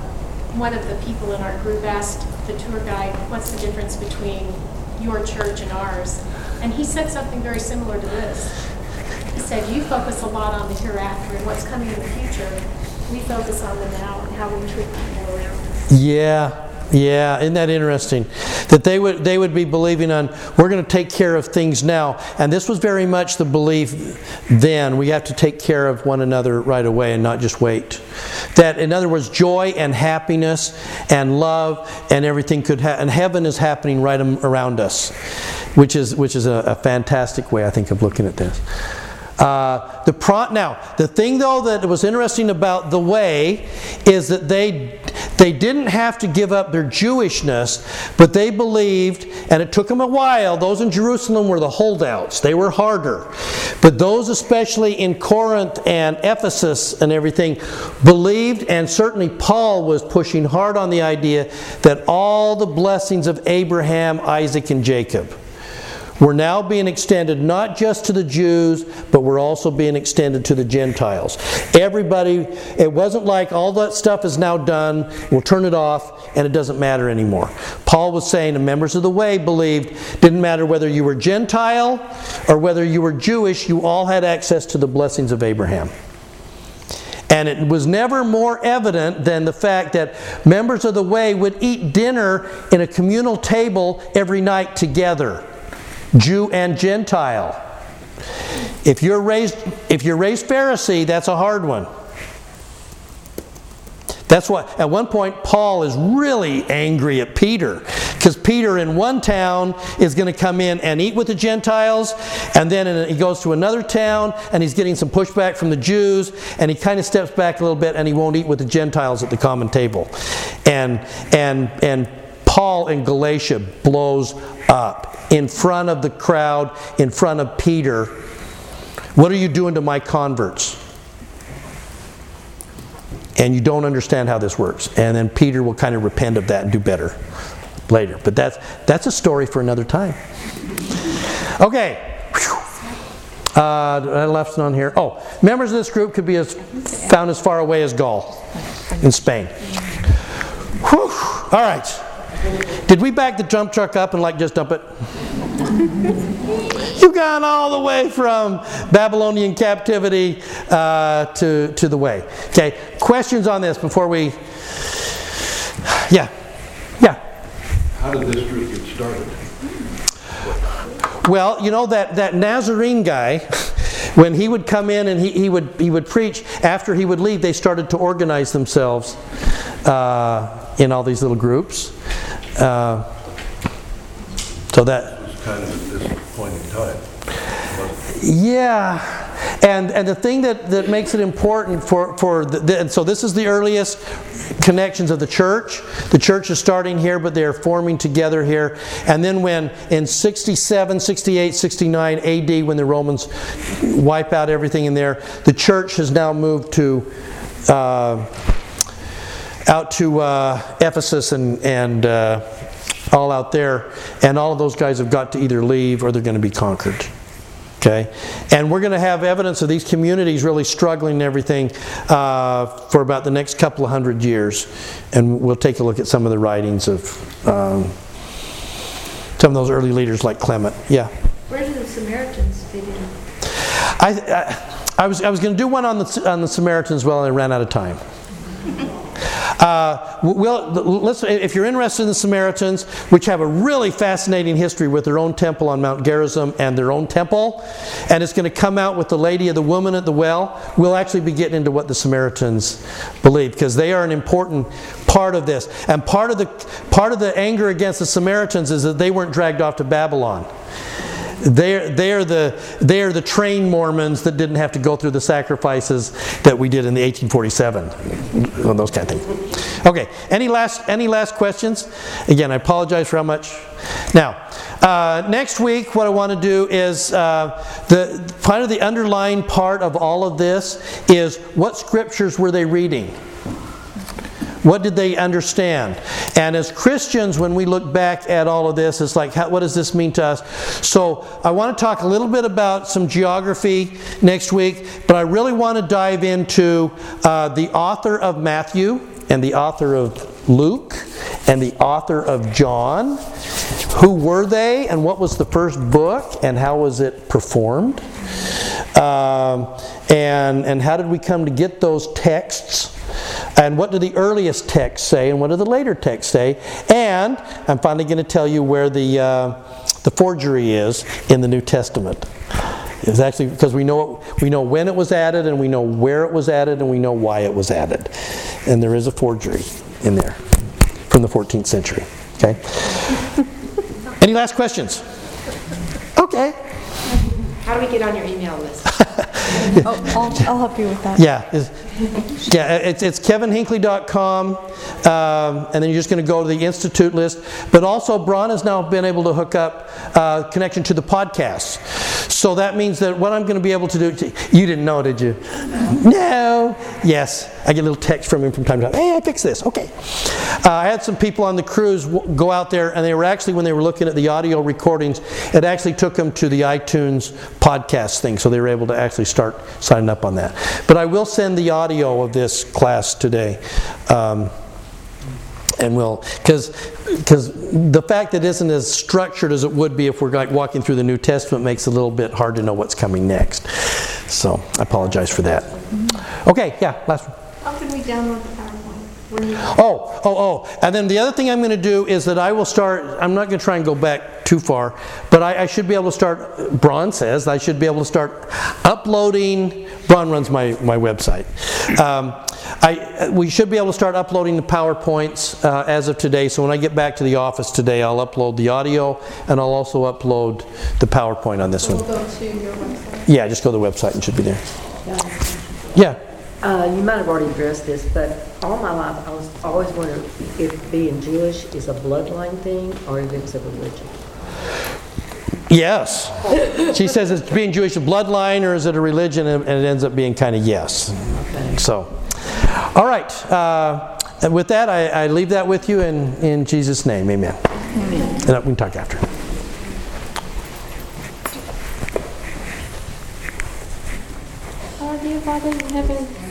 one of the people in our group asked the tour guide, "What's the difference between your church and ours?" And he said something very similar to this. Said, You focus a lot on the hereafter and what's coming in the future. We focus on the now and how we treat people around us. Yeah. Yeah, isn't that interesting? That they would they would be believing on we're going to take care of things now, and this was very much the belief then. We have to take care of one another right away and not just wait. That, in other words, joy and happiness and love and everything could ha- and heaven is happening right around us, which is which is a, a fantastic way I think of looking at this. Uh, the pro- now, the thing though that was interesting about the way is that they they didn't have to give up their Jewishness, but they believed, and it took them a while. Those in Jerusalem were the holdouts; they were harder. But those, especially in Corinth and Ephesus and everything, believed, and certainly Paul was pushing hard on the idea that all the blessings of Abraham, Isaac, and Jacob we're now being extended not just to the Jews, but we're also being extended to the Gentiles. Everybody, it wasn't like all that stuff is now done, we'll turn it off, and it doesn't matter anymore. Paul was saying the members of the way believed didn't matter whether you were Gentile or whether you were Jewish, you all had access to the blessings of Abraham. And it was never more evident than the fact that members of the way would eat dinner in a communal table every night together. Jew and Gentile. If you're raised if you're raised Pharisee, that's a hard one. That's why at one point Paul is really angry at Peter because Peter in one town is going to come in and eat with the Gentiles, and then he goes to another town and he's getting some pushback from the Jews, and he kind of steps back a little bit and he won't eat with the Gentiles at the common table, and and and Paul in Galatia blows up in front of the crowd, in front of Peter. What are you doing to my converts? And you don't understand how this works. And then Peter will kind of repent of that and do better later. But that's, that's a story for another time. Okay. Uh, I left it on here. Oh, members of this group could be as, found as far away as Gaul in Spain. Whew. All right. Did we back the dump truck up and like just dump it? You've gone all the way from Babylonian captivity uh, to, to the way. Okay, questions on this before we. Yeah. Yeah. How did this group get started? Well, you know that, that Nazarene guy, when he would come in and he, he, would, he would preach, after he would leave, they started to organize themselves uh, in all these little groups. Uh, so that. Kind of at this point in time. Yeah. And, and the thing that, that makes it important for, for the, the, and so this is the earliest connections of the church. The church is starting here, but they're forming together here. And then when in 67, 68, 69 AD, when the Romans wipe out everything in there, the church has now moved to uh, out to uh, Ephesus and, and uh, all out there, and all of those guys have got to either leave or they're going to be conquered. Okay? And we're going to have evidence of these communities really struggling and everything uh, for about the next couple of hundred years. And we'll take a look at some of the writings of um, some of those early leaders like Clement. Yeah. Where do the Samaritans fit in? I, I, I was, I was going to do one on the, on the Samaritans, well, I ran out of time. Uh, well, if you're interested in the Samaritans, which have a really fascinating history with their own temple on Mount Gerizim and their own temple, and it's going to come out with the lady of the woman at the well, we'll actually be getting into what the Samaritans believe because they are an important part of this. And part of the part of the anger against the Samaritans is that they weren't dragged off to Babylon. They're, they're, the, they're the trained Mormons that didn't have to go through the sacrifices that we did in the 1847. Well, those kind of things. Okay, any last, any last questions? Again, I apologize for how much. Now, uh, next week, what I want to do is uh, the kind of the underlying part of all of this is what scriptures were they reading? What did they understand? And as Christians, when we look back at all of this, it's like, how, what does this mean to us? So I want to talk a little bit about some geography next week, but I really want to dive into uh, the author of Matthew and the author of Luke and the author of John. Who were they, and what was the first book, and how was it performed? Um, and, and how did we come to get those texts? And what do the earliest texts say, and what do the later texts say? And I'm finally going to tell you where the, uh, the forgery is in the New Testament. It's actually because we know, we know when it was added, and we know where it was added, and we know why it was added. And there is a forgery in there from the 14th century. Okay? Any last questions? Okay. How do we get on your email list? [laughs] [laughs] Oh, I'll, I'll help you with that. Yeah, it's, yeah, it's, it's kevinhinkley.com, um, and then you're just going to go to the institute list. But also, Braun has now been able to hook up uh, connection to the podcast. So that means that what I'm going to be able to do, you didn't know, did you? No. Yes, I get a little text from him from time to time. Hey, I fixed this. Okay. Uh, I had some people on the cruise w- go out there, and they were actually, when they were looking at the audio recordings, it actually took them to the iTunes podcast thing, so they were able to actually start signing up on that. But I will send the audio of this class today. Um, and we'll, because the fact that it isn't as structured as it would be if we're like walking through the New Testament makes it a little bit hard to know what's coming next. So I apologize for that. Okay, yeah, last one. How can we download the Oh, oh, oh. And then the other thing I'm going to do is that I will start, I'm not going to try and go back too far, but I, I should be able to start, Braun says, I should be able to start uploading, Braun runs my, my website. Um, I, we should be able to start uploading the PowerPoints uh, as of today. So when I get back to the office today, I'll upload the audio and I'll also upload the PowerPoint on this We'll one. go to your website. Yeah, just go to the website and it should be there. Yeah. Uh, you might have already addressed this, but all my life, I was always wondering if being Jewish is a bloodline thing or if it's a religion. Yes. She says it's being Jewish a bloodline or is it a religion? And it ends up being kind of yes. So, all right. Uh, and with that, I, I leave that with you in, in Jesus' name. Amen. And we can talk after. Our dear Father in heaven,